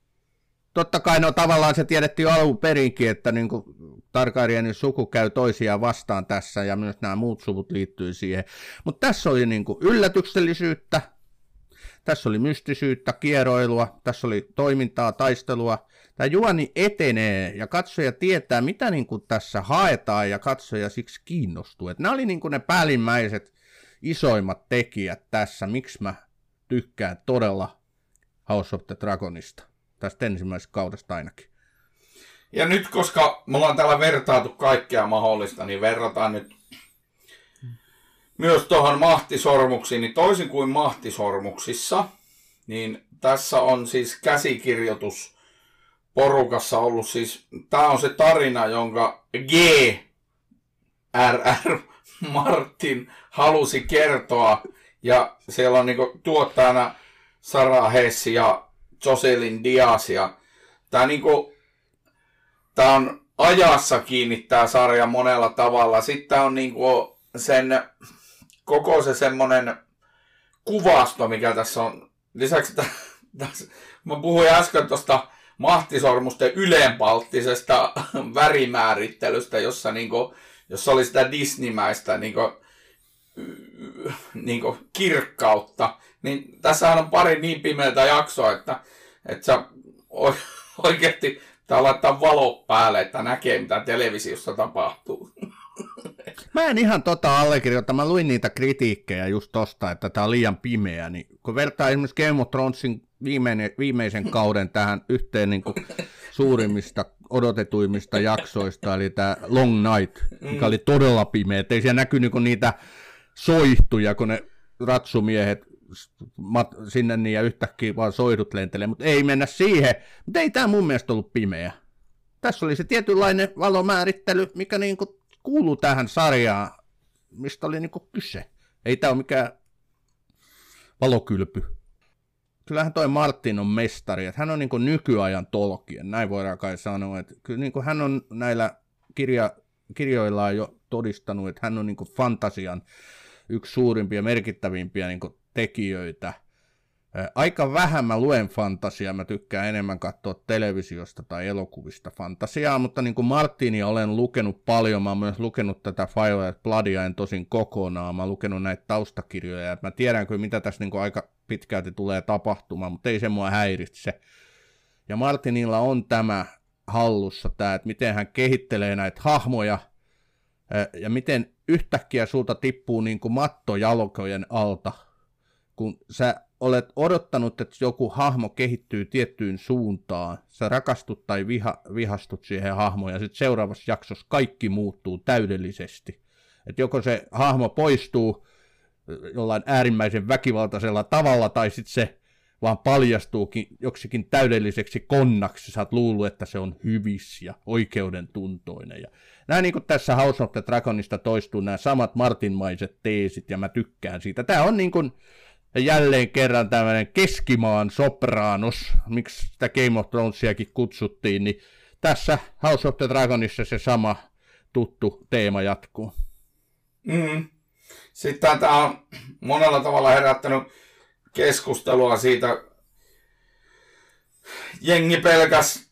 Speaker 2: totta kai no tavallaan se tiedettiin alun perinkin, että niin kuin Targaryenin suku käy toisiaan vastaan tässä ja myös nämä muut suvut liittyy siihen. Mutta tässä oli niin kuin yllätyksellisyyttä, tässä oli mystisyyttä, kieroilua, tässä oli toimintaa, taistelua. Tämä juoni etenee ja katsoja tietää, mitä niin kuin tässä haetaan ja katsoja siksi kiinnostuu. Et nämä oli niin kuin ne päällimmäiset isoimmat tekijät tässä, miksi mä tykkään todella House of the Dragonista tästä ensimmäisestä kaudesta ainakin.
Speaker 3: Ja nyt, koska me ollaan täällä vertaatu kaikkea mahdollista, niin verrataan nyt myös tuohon mahtisormuksiin, niin toisin kuin mahtisormuksissa, niin tässä on siis käsikirjoitus porukassa ollut siis, tämä on se tarina, jonka G. R.R. Martin halusi kertoa, ja siellä on niinku tuottajana Sara Hessi ja Joselin Diaz. Ja tää, niinku, tää on ajassa kiinni tää sarja monella tavalla. Sitten on niinku sen koko se semmonen kuvasto, mikä tässä on. Lisäksi tässä, mä puhuin äsken tuosta mahtisormusten ylenpalttisesta [laughs] värimäärittelystä, jossa, niinku, jossa oli sitä Disneymäistä niinku, niinku kirkkautta, niin tässä on pari niin pimeätä jaksoa, että, että sä [laughs] oikeasti tää laittaa valo päälle, että näkee mitä televisiossa tapahtuu. [laughs]
Speaker 2: Mä en ihan tota allekirjoita. Mä luin niitä kritiikkejä just tosta, että tää on liian pimeä. Niin kun vertaa esimerkiksi Game of Thronesin viimeinen, viimeisen kauden tähän yhteen niin kuin suurimmista odotetuimmista jaksoista, eli tämä Long Night, mikä oli todella pimeä. Ei siellä näkynyt niin niitä soihtuja, kun ne ratsumiehet mat, sinne niin ja yhtäkkiä vaan soidut lentelee, mutta ei mennä siihen. Mutta ei tämä mun mielestä ollut pimeä. Tässä oli se tietynlainen valomäärittely, mikä niin kuin kuuluu tähän sarjaan, mistä oli niin kuin kyse. Ei tämä ole mikään valokylpy. Kyllähän toi Martin on mestari, että hän on niin kuin nykyajan tolkien, näin voidaan kai sanoa. Että kyllä niin kuin hän on näillä kirja, kirjoillaan jo todistanut, että hän on niin kuin fantasian yksi suurimpia, merkittävimpiä niin tekijöitä. Aika vähän mä luen fantasiaa, mä tykkään enemmän katsoa televisiosta tai elokuvista fantasiaa, mutta niin kuin Martini olen lukenut paljon, mä oon myös lukenut tätä Fire Bloodia en tosin kokonaan, mä oon lukenut näitä taustakirjoja, että mä tiedän kyllä mitä tässä niin kuin aika pitkälti tulee tapahtumaan, mutta ei se mua häiritse. Ja Martinilla on tämä hallussa tämä, että miten hän kehittelee näitä hahmoja ja miten yhtäkkiä sulta tippuu niin kuin matto jalkojen alta, kun sä olet odottanut, että joku hahmo kehittyy tiettyyn suuntaan, sä rakastut tai viha, vihastut siihen hahmoon ja sitten seuraavassa jaksossa kaikki muuttuu täydellisesti. Että joko se hahmo poistuu jollain äärimmäisen väkivaltaisella tavalla tai sitten se vaan paljastuukin joksikin täydelliseksi konnaksi. Sä oot luullut, että se on hyvis ja oikeuden tuntoinen. Ja nämä niin kuin tässä House of the Dragonista toistuu nämä samat martinmaiset teesit ja mä tykkään siitä. Tämä on niin kuin jälleen kerran tämmöinen keskimaan sopranos, miksi sitä Game of Thronesiakin kutsuttiin, niin tässä House of the Dragonissa se sama tuttu teema jatkuu.
Speaker 3: Mm. Sitten tämä on monella tavalla herättänyt keskustelua siitä. Jengi pelkäs,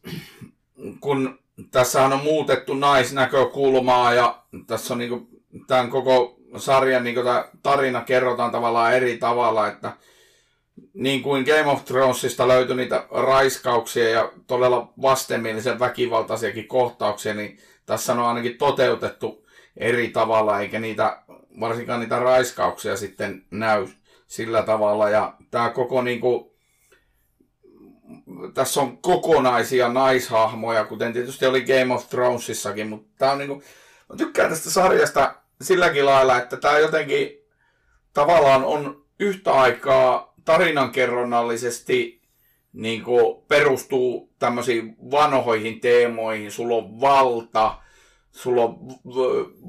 Speaker 3: kun tässä on muutettu naisnäkökulmaa ja tässä on niinku tämän koko sarjan niin tarina kerrotaan tavallaan eri tavalla, että niin kuin Game of Thronesista löytyi niitä raiskauksia ja todella vastenmielisen väkivaltaisiakin kohtauksia, niin tässä on ainakin toteutettu eri tavalla, eikä niitä, varsinkaan niitä raiskauksia sitten näy sillä tavalla. Ja tämä koko niin kuin, tässä on kokonaisia naishahmoja, kuten tietysti oli Game of Thronesissakin, mutta tämä on niin kuin, mä tykkään tästä sarjasta silläkin lailla, että tämä jotenkin tavallaan on yhtä aikaa tarinankerronnallisesti niin kuin perustuu tämmöisiin vanhoihin teemoihin. Sulla on valta, sulla on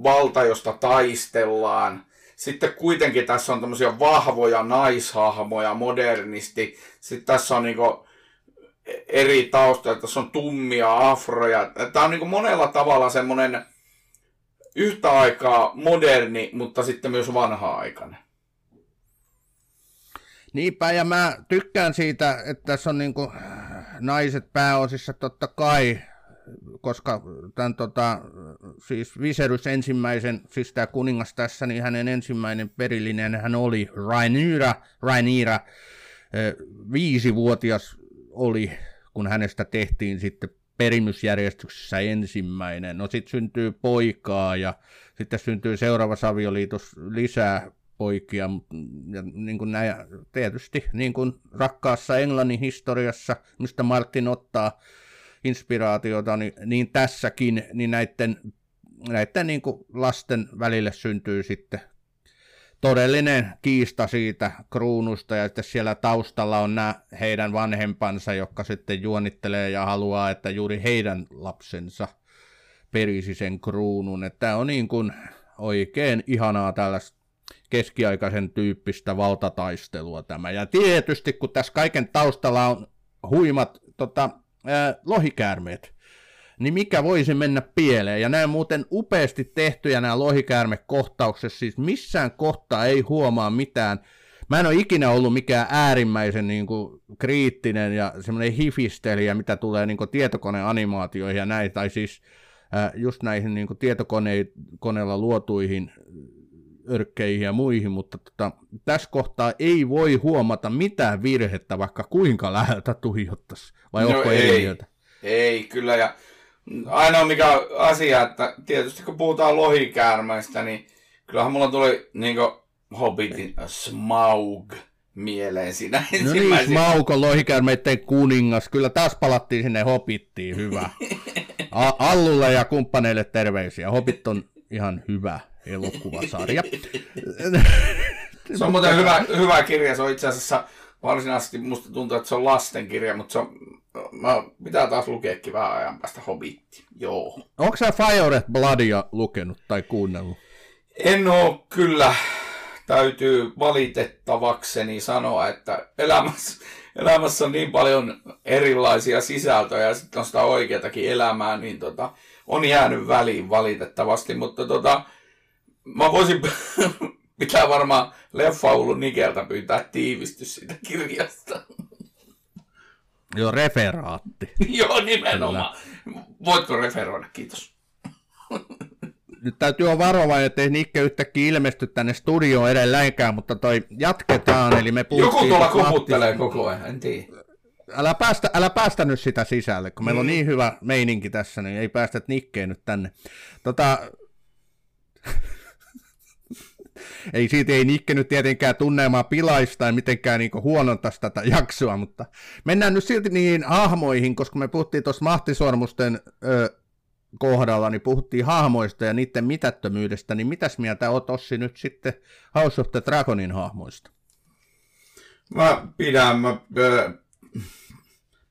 Speaker 3: valta, josta taistellaan. Sitten kuitenkin tässä on tämmöisiä vahvoja naishahmoja modernisti. Sitten tässä on niinku eri taustoja, tässä on tummia afroja. Tämä on niinku monella tavalla semmoinen yhtä aikaa moderni, mutta sitten myös vanha-aikainen.
Speaker 2: Niinpä, ja mä tykkään siitä, että tässä on niinku naiset pääosissa totta kai, koska tämän tota, siis Viserys ensimmäisen, siis tämä kuningas tässä, niin hänen ensimmäinen perillinen hän oli Rhaenyra, Rhaenyra, viisivuotias oli, kun hänestä tehtiin sitten perimysjärjestyksessä ensimmäinen. No sitten syntyy poikaa ja sitten syntyy seuraavassa avioliitos lisää poikia. Ja niin kuin näin, tietysti niin kuin rakkaassa Englannin historiassa, mistä Martin ottaa inspiraatiota, niin, niin tässäkin niin näiden, näiden niin kuin lasten välille syntyy sitten todellinen kiista siitä kruunusta ja sitten siellä taustalla on nämä heidän vanhempansa, jotka sitten juonittelee ja haluaa, että juuri heidän lapsensa perisi sen kruunun. Että tämä on niin kuin oikein ihanaa tällaista keskiaikaisen tyyppistä valtataistelua tämä. Ja tietysti kun tässä kaiken taustalla on huimat tota, ää, lohikäärmeet, niin mikä voisi mennä pieleen? Ja nämä muuten upeasti tehtyjä nämä lohikäärmekohtaukset, siis missään kohtaa ei huomaa mitään. Mä en ole ikinä ollut mikään äärimmäisen niin kuin, kriittinen ja semmoinen hifistelijä, mitä tulee niin kuin, tietokoneanimaatioihin ja näin, tai siis äh, just näihin niin kuin, tietokoneella luotuihin örkkeihin ja muihin, mutta tota, tässä kohtaa ei voi huomata mitään virhettä, vaikka kuinka läheltä tuijottaisi. Vai no onko ei,
Speaker 3: ei, ei, kyllä. Ja ainoa mikä asia, että tietysti kun puhutaan lohikäärmeistä, niin kyllähän mulla tuli niin Hobbitin Smaug mieleen siinä
Speaker 2: No niin, Smaug on lohikäärmeiden kuningas. Kyllä taas palattiin sinne Hobbittiin, hyvä. [laughs] A- Allulle ja kumppaneille terveisiä. Hobbit on ihan hyvä elokuvasarja. [laughs]
Speaker 3: se on muuten hyvä, hyvä kirja. Se on itse asiassa varsinaisesti musta tuntuu, että se on lastenkirja, mutta se on mä pitää taas lukeekin vähän ajan päästä Hobbitti. Joo.
Speaker 2: Onko sä Fire Bloodia lukenut tai kuunnellut?
Speaker 3: En oo kyllä. Täytyy valitettavakseni sanoa, että elämässä, elämässä on niin paljon erilaisia sisältöjä ja sitten on sitä oikeatakin elämää, niin tota, on jäänyt väliin valitettavasti, mutta tota, mä voisin [laughs] pitää varmaan leffaulun Nikeltä pyytää tiivistys siitä kirjasta. [laughs]
Speaker 2: Joo, referaatti. [laughs]
Speaker 3: Joo, nimenomaan. Kyllä. Voitko referoida, kiitos.
Speaker 2: Nyt täytyy olla varovainen, ettei Nikke yhtäkkiä ilmesty tänne studioon edelleenkään, mutta toi jatketaan, eli me
Speaker 3: Joku tuolla koputtelee koko ajan, en tiedä.
Speaker 2: Älä päästä, älä päästä nyt sitä sisälle, kun meillä on mm. niin hyvä meininki tässä, niin ei päästä Nikkeen nyt tänne. Tota, ei siitä ei Nikke nyt tietenkään tunneemaan pilaista tai mitenkään niin huonontaisi tätä jaksoa, mutta mennään nyt silti niihin hahmoihin, koska me puhuttiin tuossa mahtisormusten ö, kohdalla, niin puhuttiin hahmoista ja niiden mitättömyydestä, niin mitäs mieltä oot Ossi nyt sitten House of the Dragonin hahmoista?
Speaker 3: Mä pidän, mä, ö,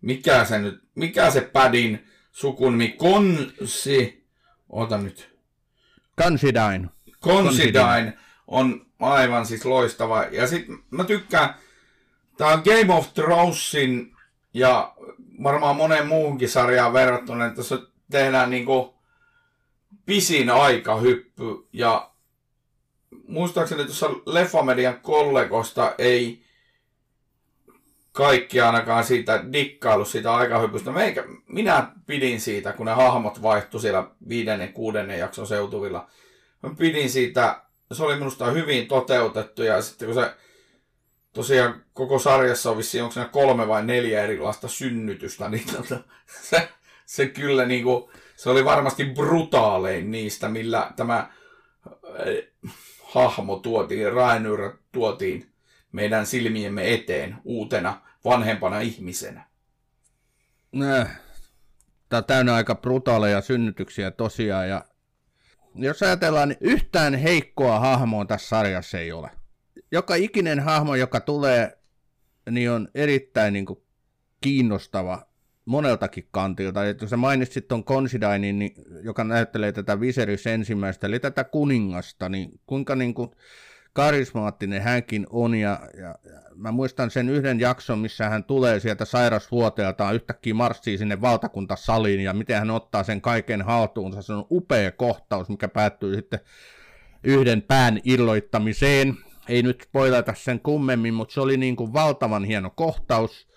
Speaker 3: mikä se nyt, mikä se Padin sukunimi, Konsi, ota nyt.
Speaker 2: Considine.
Speaker 3: Considine on aivan siis loistava. Ja sitten mä tykkään, tää on Game of Thronesin ja varmaan monen muuhunkin sarjaan verrattuna, että tässä tehdään niinku pisin aikahyppy ja muistaakseni tuossa Leffamedian kollegosta ei kaikki ainakaan siitä dikkailu siitä aikahypystä. Meikä, minä pidin siitä, kun ne hahmot vaihtu siellä viidennen, kuudennen jakson seutuvilla. Mä pidin siitä se oli minusta hyvin toteutettu ja sitten kun se tosiaan koko sarjassa on vissiin, onko siinä kolme vai neljä erilaista synnytystä, niin tota, [laughs] se, se kyllä niin kuin, se oli varmasti brutaalein niistä, millä tämä äh, hahmo tuotiin, Raenur tuotiin meidän silmiemme eteen uutena vanhempana ihmisenä.
Speaker 2: Äh, Tämä on täynnä aika brutaaleja synnytyksiä tosiaan, ja jos ajatellaan, niin yhtään heikkoa hahmoa tässä sarjassa ei ole. Joka ikinen hahmo, joka tulee, niin on erittäin niin kuin, kiinnostava moneltakin kantilta. Et jos sä mainitsit tuon Considainin, niin, joka näyttelee tätä Viserys ensimmäistä, eli tätä kuningasta, niin kuinka niin kuin, karismaattinen hänkin on, ja, ja, ja mä muistan sen yhden jakson, missä hän tulee sieltä sairasvuoteeltaan, yhtäkkiä marssii sinne valtakuntasaliin, ja miten hän ottaa sen kaiken haltuunsa, se on upea kohtaus, mikä päättyy sitten yhden pään illoittamiseen, ei nyt spoilata sen kummemmin, mutta se oli niin kuin valtavan hieno kohtaus,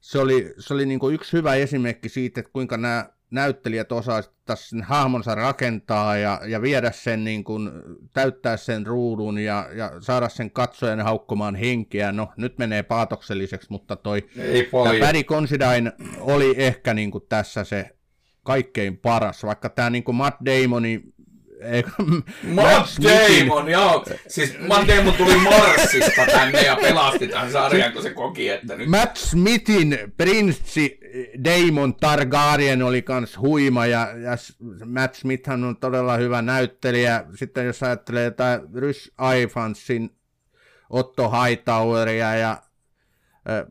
Speaker 2: se oli, se oli niin kuin yksi hyvä esimerkki siitä, että kuinka nämä näyttelijät osaisivat sen hahmonsa rakentaa ja, ja viedä sen, niin kuin, täyttää sen ruudun ja, ja saada sen katsojan haukkomaan henkeä. No, nyt menee paatokselliseksi, mutta toi. Paddy Considine oli ehkä niin kuin, tässä se kaikkein paras, vaikka tämä niin kuin Matt Damoni eikö,
Speaker 3: Matt Damon, joo. Siis Matt Damon tuli Marsista tänne ja pelasti tämän sarjan, kun se koki, että nyt...
Speaker 2: Matt Smithin prinssi Damon Targaryen oli kans huima ja, ja Matt Smithhan on todella hyvä näyttelijä. Sitten jos ajattelee jotain Rys Ivansin, Otto Hightoweria ja äh,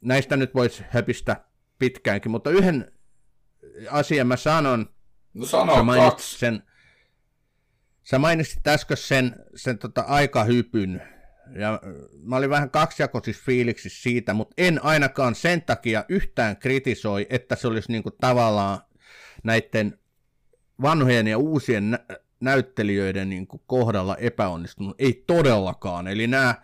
Speaker 2: näistä nyt voisi höpistä pitkäänkin, mutta yhden asian mä sanon,
Speaker 3: No
Speaker 2: sä
Speaker 3: sano
Speaker 2: mainitsit
Speaker 3: kaksi.
Speaker 2: sen, sä mainitsit äsken sen, sen tota aikahypyn, ja äh, mä olin vähän kaksijakoisissa fiiliksissä siitä, mutta en ainakaan sen takia yhtään kritisoi, että se olisi niinku tavallaan näiden vanhojen ja uusien nä- näyttelijöiden niinku kohdalla epäonnistunut. Ei todellakaan. Eli nämä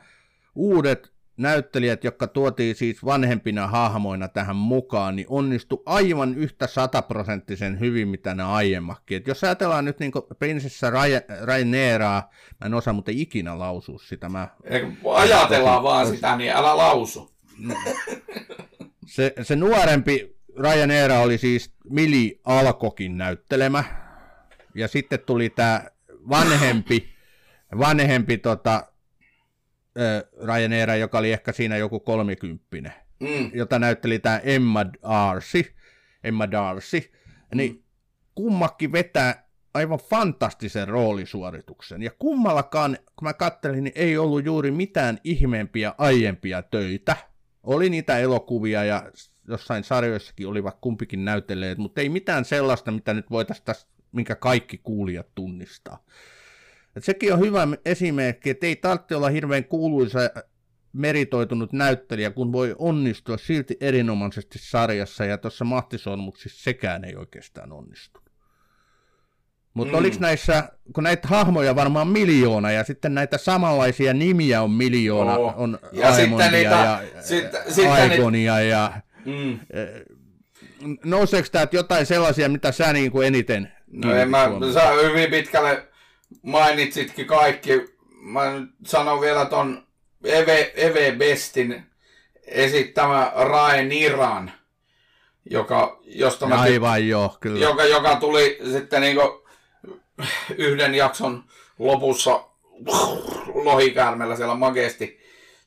Speaker 2: uudet näyttelijät, jotka tuotiin siis vanhempina hahmoina tähän mukaan, niin onnistu aivan yhtä sataprosenttisen hyvin, mitä ne aiemmakin. Et jos ajatellaan nyt niin prinsessa Raineraa, mä en osaa muuten ikinä lausua sitä, mä,
Speaker 3: Eikö Ajatellaan vaan sitä, niin älä lausu.
Speaker 2: se, se nuorempi Ryaneera oli siis Mili Alkokin näyttelemä, ja sitten tuli tämä vanhempi, vanhempi tota, Ryaneera, joka oli ehkä siinä joku kolmikymppinen.
Speaker 3: Mm.
Speaker 2: jota näytteli tämä Emma Darcy, Emma Darcy, niin kummakin vetää aivan fantastisen roolisuorituksen. Ja kummallakaan, kun mä kattelin, niin ei ollut juuri mitään ihmeempiä aiempia töitä. Oli niitä elokuvia ja jossain sarjoissakin olivat kumpikin näytelleet, mutta ei mitään sellaista, mitä nyt voitaisiin tässä, minkä kaikki kuulijat tunnistaa. Et sekin on hyvä esimerkki, että ei tarvitse olla hirveän kuuluisa meritoitunut näyttelijä, kun voi onnistua silti erinomaisesti sarjassa, ja tuossa Mahtisolmuksissa sekään ei oikeastaan onnistu. Mutta
Speaker 3: Mm.
Speaker 2: oliko näissä, kun näitä hahmoja varmaan miljoona, ja sitten näitä samanlaisia nimiä on miljoona,
Speaker 3: Oo.
Speaker 2: on
Speaker 3: Ja sitten
Speaker 2: Aemondia
Speaker 3: niitä-
Speaker 2: ja
Speaker 3: sitten ni-
Speaker 2: Aegonia, ja
Speaker 3: Mm.
Speaker 2: nouseeko täältä jotain sellaisia, mitä sä niin kuin eniten
Speaker 3: No en mä, sä hyvin pitkälle mainitsitkin kaikki. Mä nyt sanon vielä ton Eve, Eve Bestin esittämä Rae Niran, joka, josta mä
Speaker 2: Aivan joo, kyllä.
Speaker 3: joka, joka tuli sitten niinku yhden jakson lopussa lohikäärmellä siellä magesti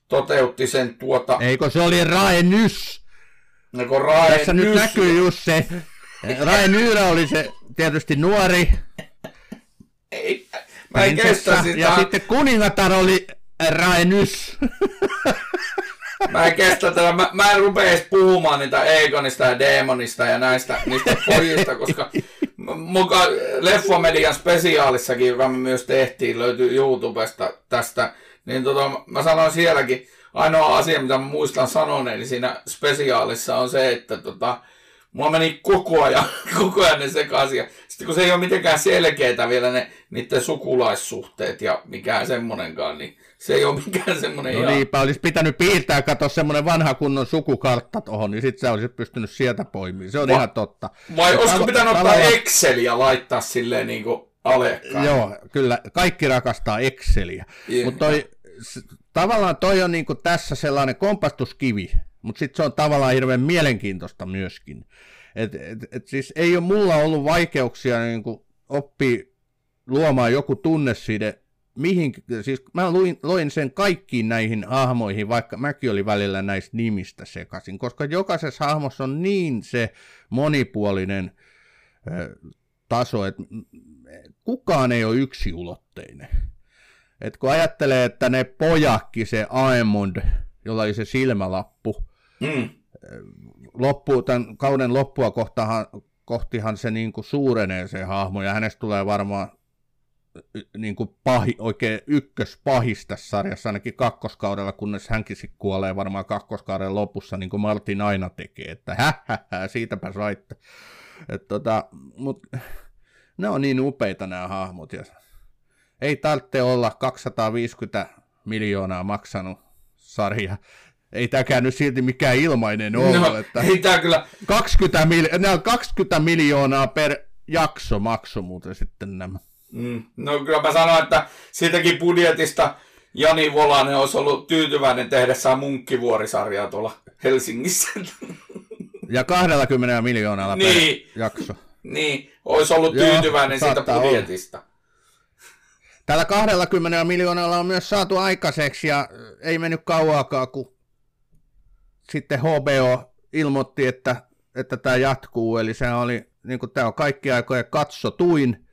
Speaker 3: toteutti sen tuota,
Speaker 2: Eikö se oli Rae Nys?
Speaker 3: niin Rae
Speaker 2: Tässä nyt
Speaker 3: Nys-
Speaker 2: näkyy just se. Rae Nyyrä oli se tietysti nuori
Speaker 3: Ei, mä en
Speaker 2: prinsessa,
Speaker 3: kestä sitä.
Speaker 2: ja sitten kuningatar oli Rae Nys.
Speaker 3: Mä en kestä tätä. Mä, mä en rupea edes puhumaan niitä Egonista ja Demonista ja näistä niistä pojista, koska muka Leffomedian spesiaalissakin, joka me myös tehtiin, löytyy YouTubesta tästä, niin tota, mä sanoin sielläkin, ainoa asia, mitä mä muistan sanoneeni siinä spesiaalissa on se, että tota, mulla meni koko ajan, [laughs] koko ajan ne sekaisin. Sitten kun se ei ole mitenkään selkeää vielä ne niiden sukulaissuhteet ja mikään semmonenkaan, niin se ei ole [laughs] mikään semmonen
Speaker 2: No
Speaker 3: ihan...
Speaker 2: niinpä, olisi pitänyt piirtää, katsoa semmoinen vanha kunnon sukukartta tuohon, niin sit sä olisit pystynyt sieltä poimimaan. Se on
Speaker 3: Va-
Speaker 2: ihan totta.
Speaker 3: Vai
Speaker 2: Ja
Speaker 3: olisiko
Speaker 2: talo-
Speaker 3: pitänyt ottaa
Speaker 2: tavallaan-
Speaker 3: Excel ja laittaa silleen niinku alekkaan.
Speaker 2: Joo, kyllä. Kaikki rakastaa Exceliä. Mutta toi, tavallaan toi on niinku tässä sellainen kompastuskivi, mutta sitten se on tavallaan hirveän mielenkiintoista myöskin. Et, et, et siis ei ole mulla ollut vaikeuksia niinku oppia luomaan joku tunneside, mihin, siis mä luin, loin sen kaikkiin näihin hahmoihin, vaikka mäkin oli välillä näistä nimistä sekaisin, koska jokaisessa hahmossa on niin se monipuolinen ö, taso, että kukaan ei ole yksiulotteinen. Et kun ajattelee, että ne pojakki, se Aemond, jolla oli se silmälappu,
Speaker 3: Mm.
Speaker 2: Loppu, tämän kauden loppua kohtahan, kohtihan se niin kuin suurenee se hahmo, ja hänestä tulee varmaan niin kuin pahi, oikein ykköspahis tässä sarjassa, ainakin kakkoskaudella, kunnes hänkin kuolee varmaan kakkoskauden lopussa, niin kuin Martin aina tekee, että häh, häh, häh siitäpä saitte. Et tota, mut, ne on niin upeita nämä hahmot, ja ei tarvitse olla 250 miljoonaa maksanut sarja. Ei tämäkään nyt silti mikään ilmainen ole,
Speaker 3: No,
Speaker 2: että
Speaker 3: ei tää kyllä,
Speaker 2: 20, mil- nämä on 20 miljoonaa per jakso maksu muuten sitten nämä.
Speaker 3: mm, no kyllä mä sanoin, että siitäkin budjetista Jani Volanen olisi ollut tyytyväinen tehdessään Munkkivuorisarjaa tuolla Helsingissä. [laughs]
Speaker 2: Ja 20 miljoonalla
Speaker 3: Niin.
Speaker 2: per jakso.
Speaker 3: niin, olisi ollut
Speaker 2: Joo,
Speaker 3: tyytyväinen siitä
Speaker 2: saattaa olla.
Speaker 3: budjetista.
Speaker 2: Tällä 20 miljoonalla on myös saatu aikaiseksi ja ei mennyt kauaakaan, kun sitten HBO ilmoitti, että, että tämä jatkuu. Eli se oli, niin kuin tämä on kaikki aikojen katsotuin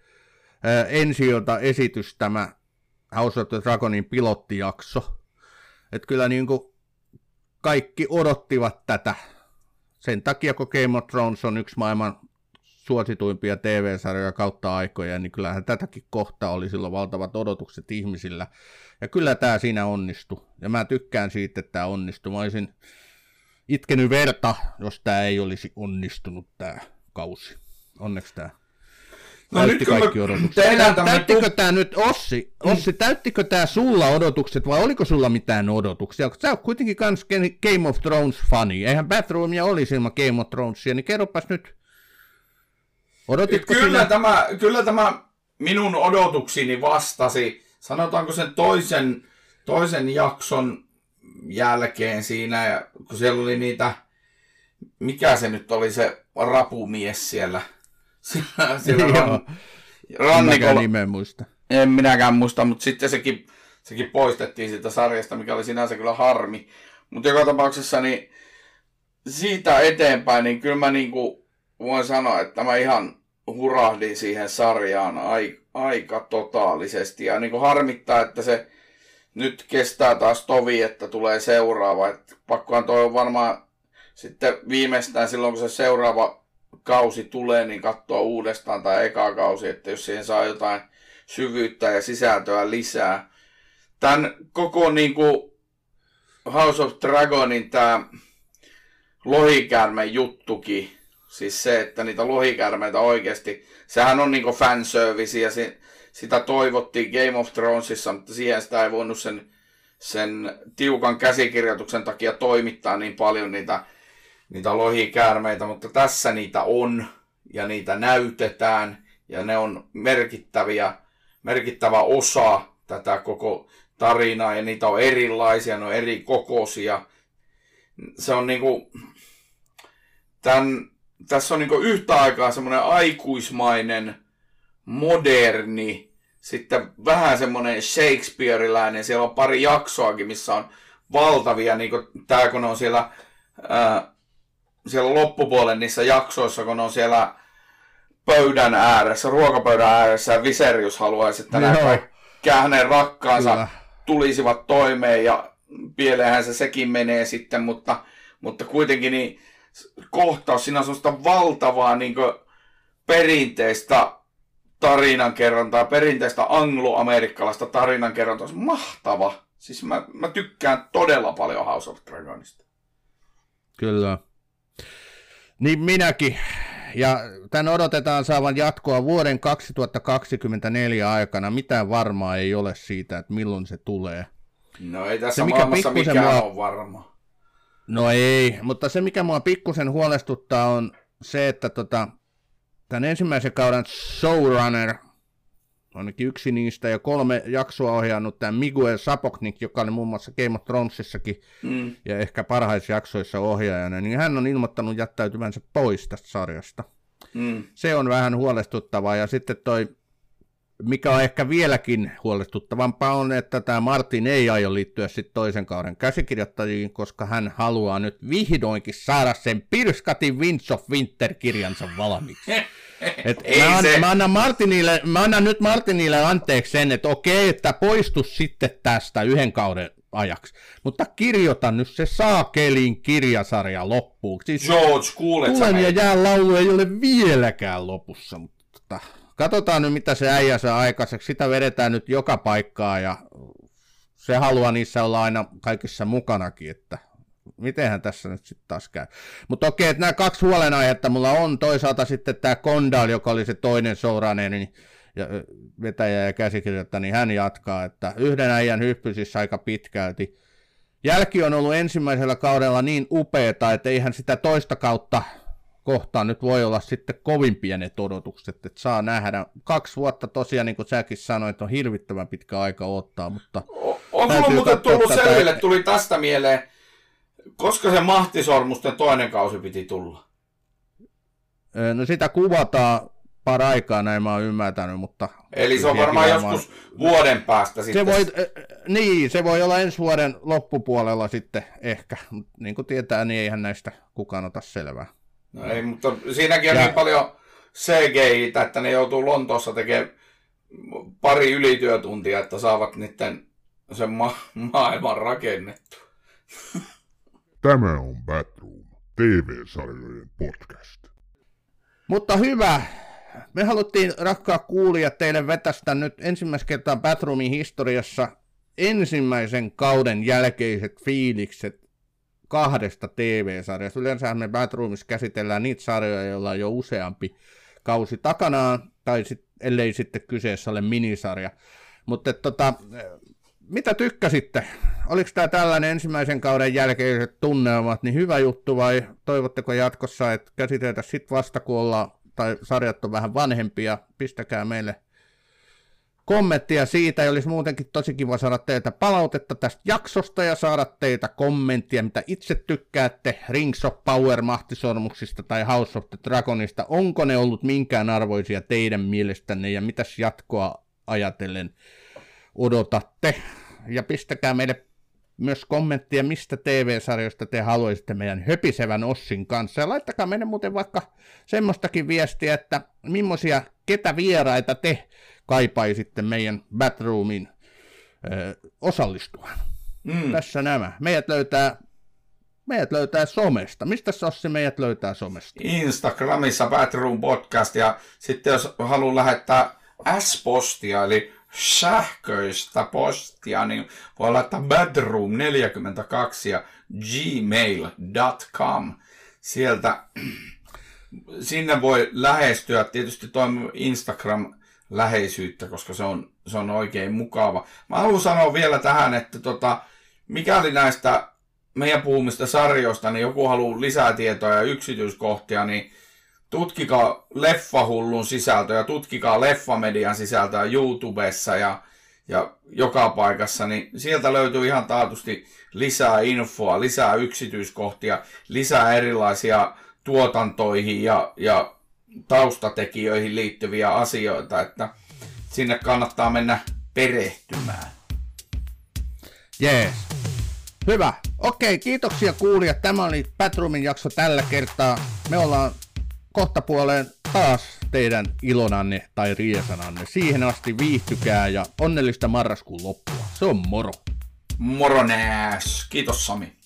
Speaker 2: ensi esitys tämä House of the Dragonin pilottijakso. Että kyllä niin kuin kaikki odottivat tätä. Sen takia, kun Game of Thrones on yksi maailman suosituimpia TV-sarjoja kautta aikoja, niin kyllähän tätäkin kohtaa oli silloin valtavat odotukset ihmisillä. Ja kyllä tämä siinä onnistui. Ja mä tykkään siitä, että tämä onnistui. Mä olisin itkenyt verta, jos tämä ei olisi onnistunut tämä kausi. Onneksi tämä
Speaker 3: No
Speaker 2: täytti kaikki odotukset.
Speaker 3: tehdään tämmönen
Speaker 2: Täyttikö tämä nyt, Ossi, Ossi täyttikö tämä sulla odotukset vai oliko sulla mitään odotuksia? Sä oot kuitenkin kans Game of Thrones fani. Eihän Bathroomia olisi ilman Game of Thronesia, niin kerropas nyt. Odotitko
Speaker 3: Kyllä
Speaker 2: sinä?
Speaker 3: tämä, kyllä tämä minun odotuksini vastasi, sanotaanko sen toisen, toisen jakson jälkeen siinä, ja kun siellä oli niitä, mikä se nyt oli se rapumies siellä, [laughs] siellä, siellä ran, rannikolla.
Speaker 2: nimen muista.
Speaker 3: En minäkään muista, mutta sitten sekin, sekin poistettiin siitä sarjasta, mikä oli sinänsä kyllä harmi. Mutta joka tapauksessa niin siitä eteenpäin, niin kyllä mä niinku voin sanoa, että mä ihan hurahdin siihen sarjaan ai, aika totaalisesti. Ja niinku harmittaa, että se nyt kestää taas tovi, että tulee seuraava. Et pakkohan toi on varmaan sitten viimeistään silloin, kun se seuraava kausi tulee, niin katsoa uudestaan tai eka kausi, että jos siihen saa jotain syvyyttä ja sisältöä lisää. Tämän koko niin kuin House of Dragonin tämä lohikäärme juttukin, siis se, että niitä lohikäärmeitä oikeasti, sehän on niinku fanservice ja se, sitä toivottiin Game of Thronesissa, mutta siihen sitä ei voinut sen, sen tiukan käsikirjoituksen takia toimittaa niin paljon niitä, niitä lohikäärmeitä, mutta tässä niitä on ja niitä näytetään ja ne on merkittäviä, merkittävä osa tätä koko tarinaa ja niitä on erilaisia, ne on eri kokoisia. Se on niinku, tämän, tässä on niinku yhtä aikaa semmoinen aikuismainen, moderni, sitten vähän semmoinen Shakespeareläinen, siellä on pari jaksoakin, missä on valtavia, niin kuin tämä kun on siellä, ää, siellä loppupuolen niissä jaksoissa, kun on siellä pöydän ääressä, ruokapöydän ääressä ja Viserius haluaisi, että nämä kaikki hänen rakkaansa
Speaker 2: Kyllä.
Speaker 3: tulisivat toimeen ja pieleenhän se sekin menee sitten, mutta, mutta kuitenkin niin kohtaus, siinä on sellaista valtavaa niin perinteistä tarinankerrontaa, perinteistä angloamerikkalaista tarinankerrontaa. Se on mahtava. Siis mä, mä tykkään todella paljon House of Dragonista.
Speaker 2: Kyllä. Niin minäkin. Ja tämän odotetaan saavan jatkoa vuoden 2024 aikana. Mitään varmaa ei ole siitä, että milloin se tulee.
Speaker 3: No ei tässä
Speaker 2: Se, mikä
Speaker 3: maailmassa mikään
Speaker 2: mua-
Speaker 3: ole varma.
Speaker 2: No ei, mutta se mikä mua pikkusen huolestuttaa on se, että tota, tämän ensimmäisen kauden showrunner ainakin yksi niistä, ja kolme jaksoa ohjannut tämä Miguel Sapoknik, joka oli muun muassa Game of Thronesissakin,
Speaker 3: Mm.
Speaker 2: ja ehkä parhaissa jaksoissa ohjaajana, niin hän on ilmoittanut jättäytyvänsä pois tästä sarjasta.
Speaker 3: Mm.
Speaker 2: Se on vähän huolestuttavaa, ja sitten toi, mikä on ehkä vieläkin huolestuttavampaa on, että tämä Martin ei aio liittyä sitten toisen kauden käsikirjoittajiin, koska hän haluaa nyt vihdoinkin saada sen Pirskatin Winds of Winter-kirjansa valmiiksi. [laughs] Et
Speaker 3: Ei
Speaker 2: mä, an,
Speaker 3: se-
Speaker 2: mä, annan Martinille, mä annan nyt Martinille anteeksi sen, että okei, että poistu sitten tästä yhden kauden ajaksi. Mutta kirjoita nyt se saakelin kirjasarja loppuun. Siis
Speaker 3: George, kuulet sä
Speaker 2: Tulen ja jään laulu ei ole vieläkään lopussa, mutta tota, katsotaan nyt mitä se äijä saa aikaiseksi. Sitä vedetään nyt joka paikkaa ja se haluaa niissä olla aina kaikissa mukanakin, että mitenhän tässä nyt sitten taas käy. Mutta okei, että nämä kaksi huolenaihetta mulla on. Toisaalta sitten tämä Kondal, joka oli se toinen Souranen, niin ja vetäjä ja käsikirjoittaja, niin hän jatkaa, että yhden äijän hyppysissä aika pitkälti. Jälki on ollut ensimmäisellä kaudella niin upeeta, että eihän sitä toista kautta kohtaan nyt voi olla sitten kovin pienet odotukset, että saa nähdä. Kaksi vuotta tosiaan, niin kuin säkin sanoit, on hirvittävän pitkä aika ottaa, mutta
Speaker 3: O- On sulla muuten tullut
Speaker 2: tätä.
Speaker 3: selville, tuli tästä mieleen, koska se mahtisormusten toinen kausi piti tulla?
Speaker 2: no sitä kuvataan paraikaa, näin mä oon ymmärtänyt, mutta...
Speaker 3: Eli se on varmaan joskus vuoden päästä sitten.
Speaker 2: Se voi, niin, se voi olla ensi vuoden loppupuolella sitten ehkä. Niin kuin tietää, niin eihän näistä kukaan ota selvää.
Speaker 3: No ei, mutta siinäkin on
Speaker 2: Ja-
Speaker 3: niin paljon cgi että ne joutuu Lontoossa tekemään pari ylityötuntia, että saavat niiden sen ma- maailman rakennettu.
Speaker 1: Tämä on Batroom, TV-sarjojen podcast.
Speaker 2: Mutta hyvä. Me haluttiin, rakkaat kuulijat, teille vetästä nyt ensimmäistä kertaa Batroomin historiassa ensimmäisen kauden jälkeiset fiilikset kahdesta TV-sarjasta. Yleensä me Batroomissa käsitellään niitä sarjoja, joilla on jo useampi kausi takanaan, tai sit, ellei sitten kyseessä ole minisarja. Mutta tota, mitä tykkäsitte? Oliko tämä tällainen ensimmäisen kauden jälkeiset tunnelmat niin hyvä juttu vai toivotteko jatkossa, että käsiteltäisiin sitten vasta kun ollaan, tai sarjat on vähän vanhempia, pistäkää meille kommenttia siitä, ja olisi muutenkin tosi kiva saada teiltä palautetta tästä jaksosta ja saada teiltä kommenttia, mitä itse tykkäätte Rings of Power mahtisormuksista tai House of the Dragonista. Onko ne ollut minkään arvoisia teidän mielestänne ja mitäs jatkoa ajatellen odotatte? Ja pistäkää meille myös kommenttia, mistä TV-sarjoista te haluaisitte meidän höpisevän Ossin kanssa. Ja laittakaa meille muuten vaikka semmoistakin viestiä, että millaisia, ketä vieraita te kaipaisitte meidän Batroomin ö, osallistua.
Speaker 3: Mm.
Speaker 2: Tässä nämä. Meidät löytää, meidät löytää somesta. Mistä Sossi meidät löytää somesta?
Speaker 3: Instagramissa Batroom Podcast ja sitten jos haluaa lähettää S-postia eli sähköistä postia, niin voi laittaa badroom42 ja gmail.com. Sieltä sinne voi lähestyä tietysti tuo Instagram läheisyyttä, koska se on, se on oikein mukava. Mä haluan sanoa vielä tähän, että tota, mikäli näistä meidän puhumista sarjoista, niin joku haluaa lisää tietoa ja yksityiskohtia, niin tutkikaa Leffahullun sisältöä, tutkikaa Leffamedian sisältöä YouTubessa ja, ja joka paikassa, niin sieltä löytyy ihan taatusti lisää infoa, lisää yksityiskohtia, lisää erilaisia tuotantoihin ja, ja taustatekijöihin liittyviä asioita, että sinne kannattaa mennä perehtymään.
Speaker 2: Jees. Hyvä. Okei, kiitoksia kuulijat. Tämä oli Batroomin jakso tällä kertaa. Me ollaan kohta puoleen taas teidän ilonanne tai riesananne. Siihen asti viihtykää ja onnellista marraskuun loppua. Se on moro.
Speaker 3: Moronääs. Kiitos Sami.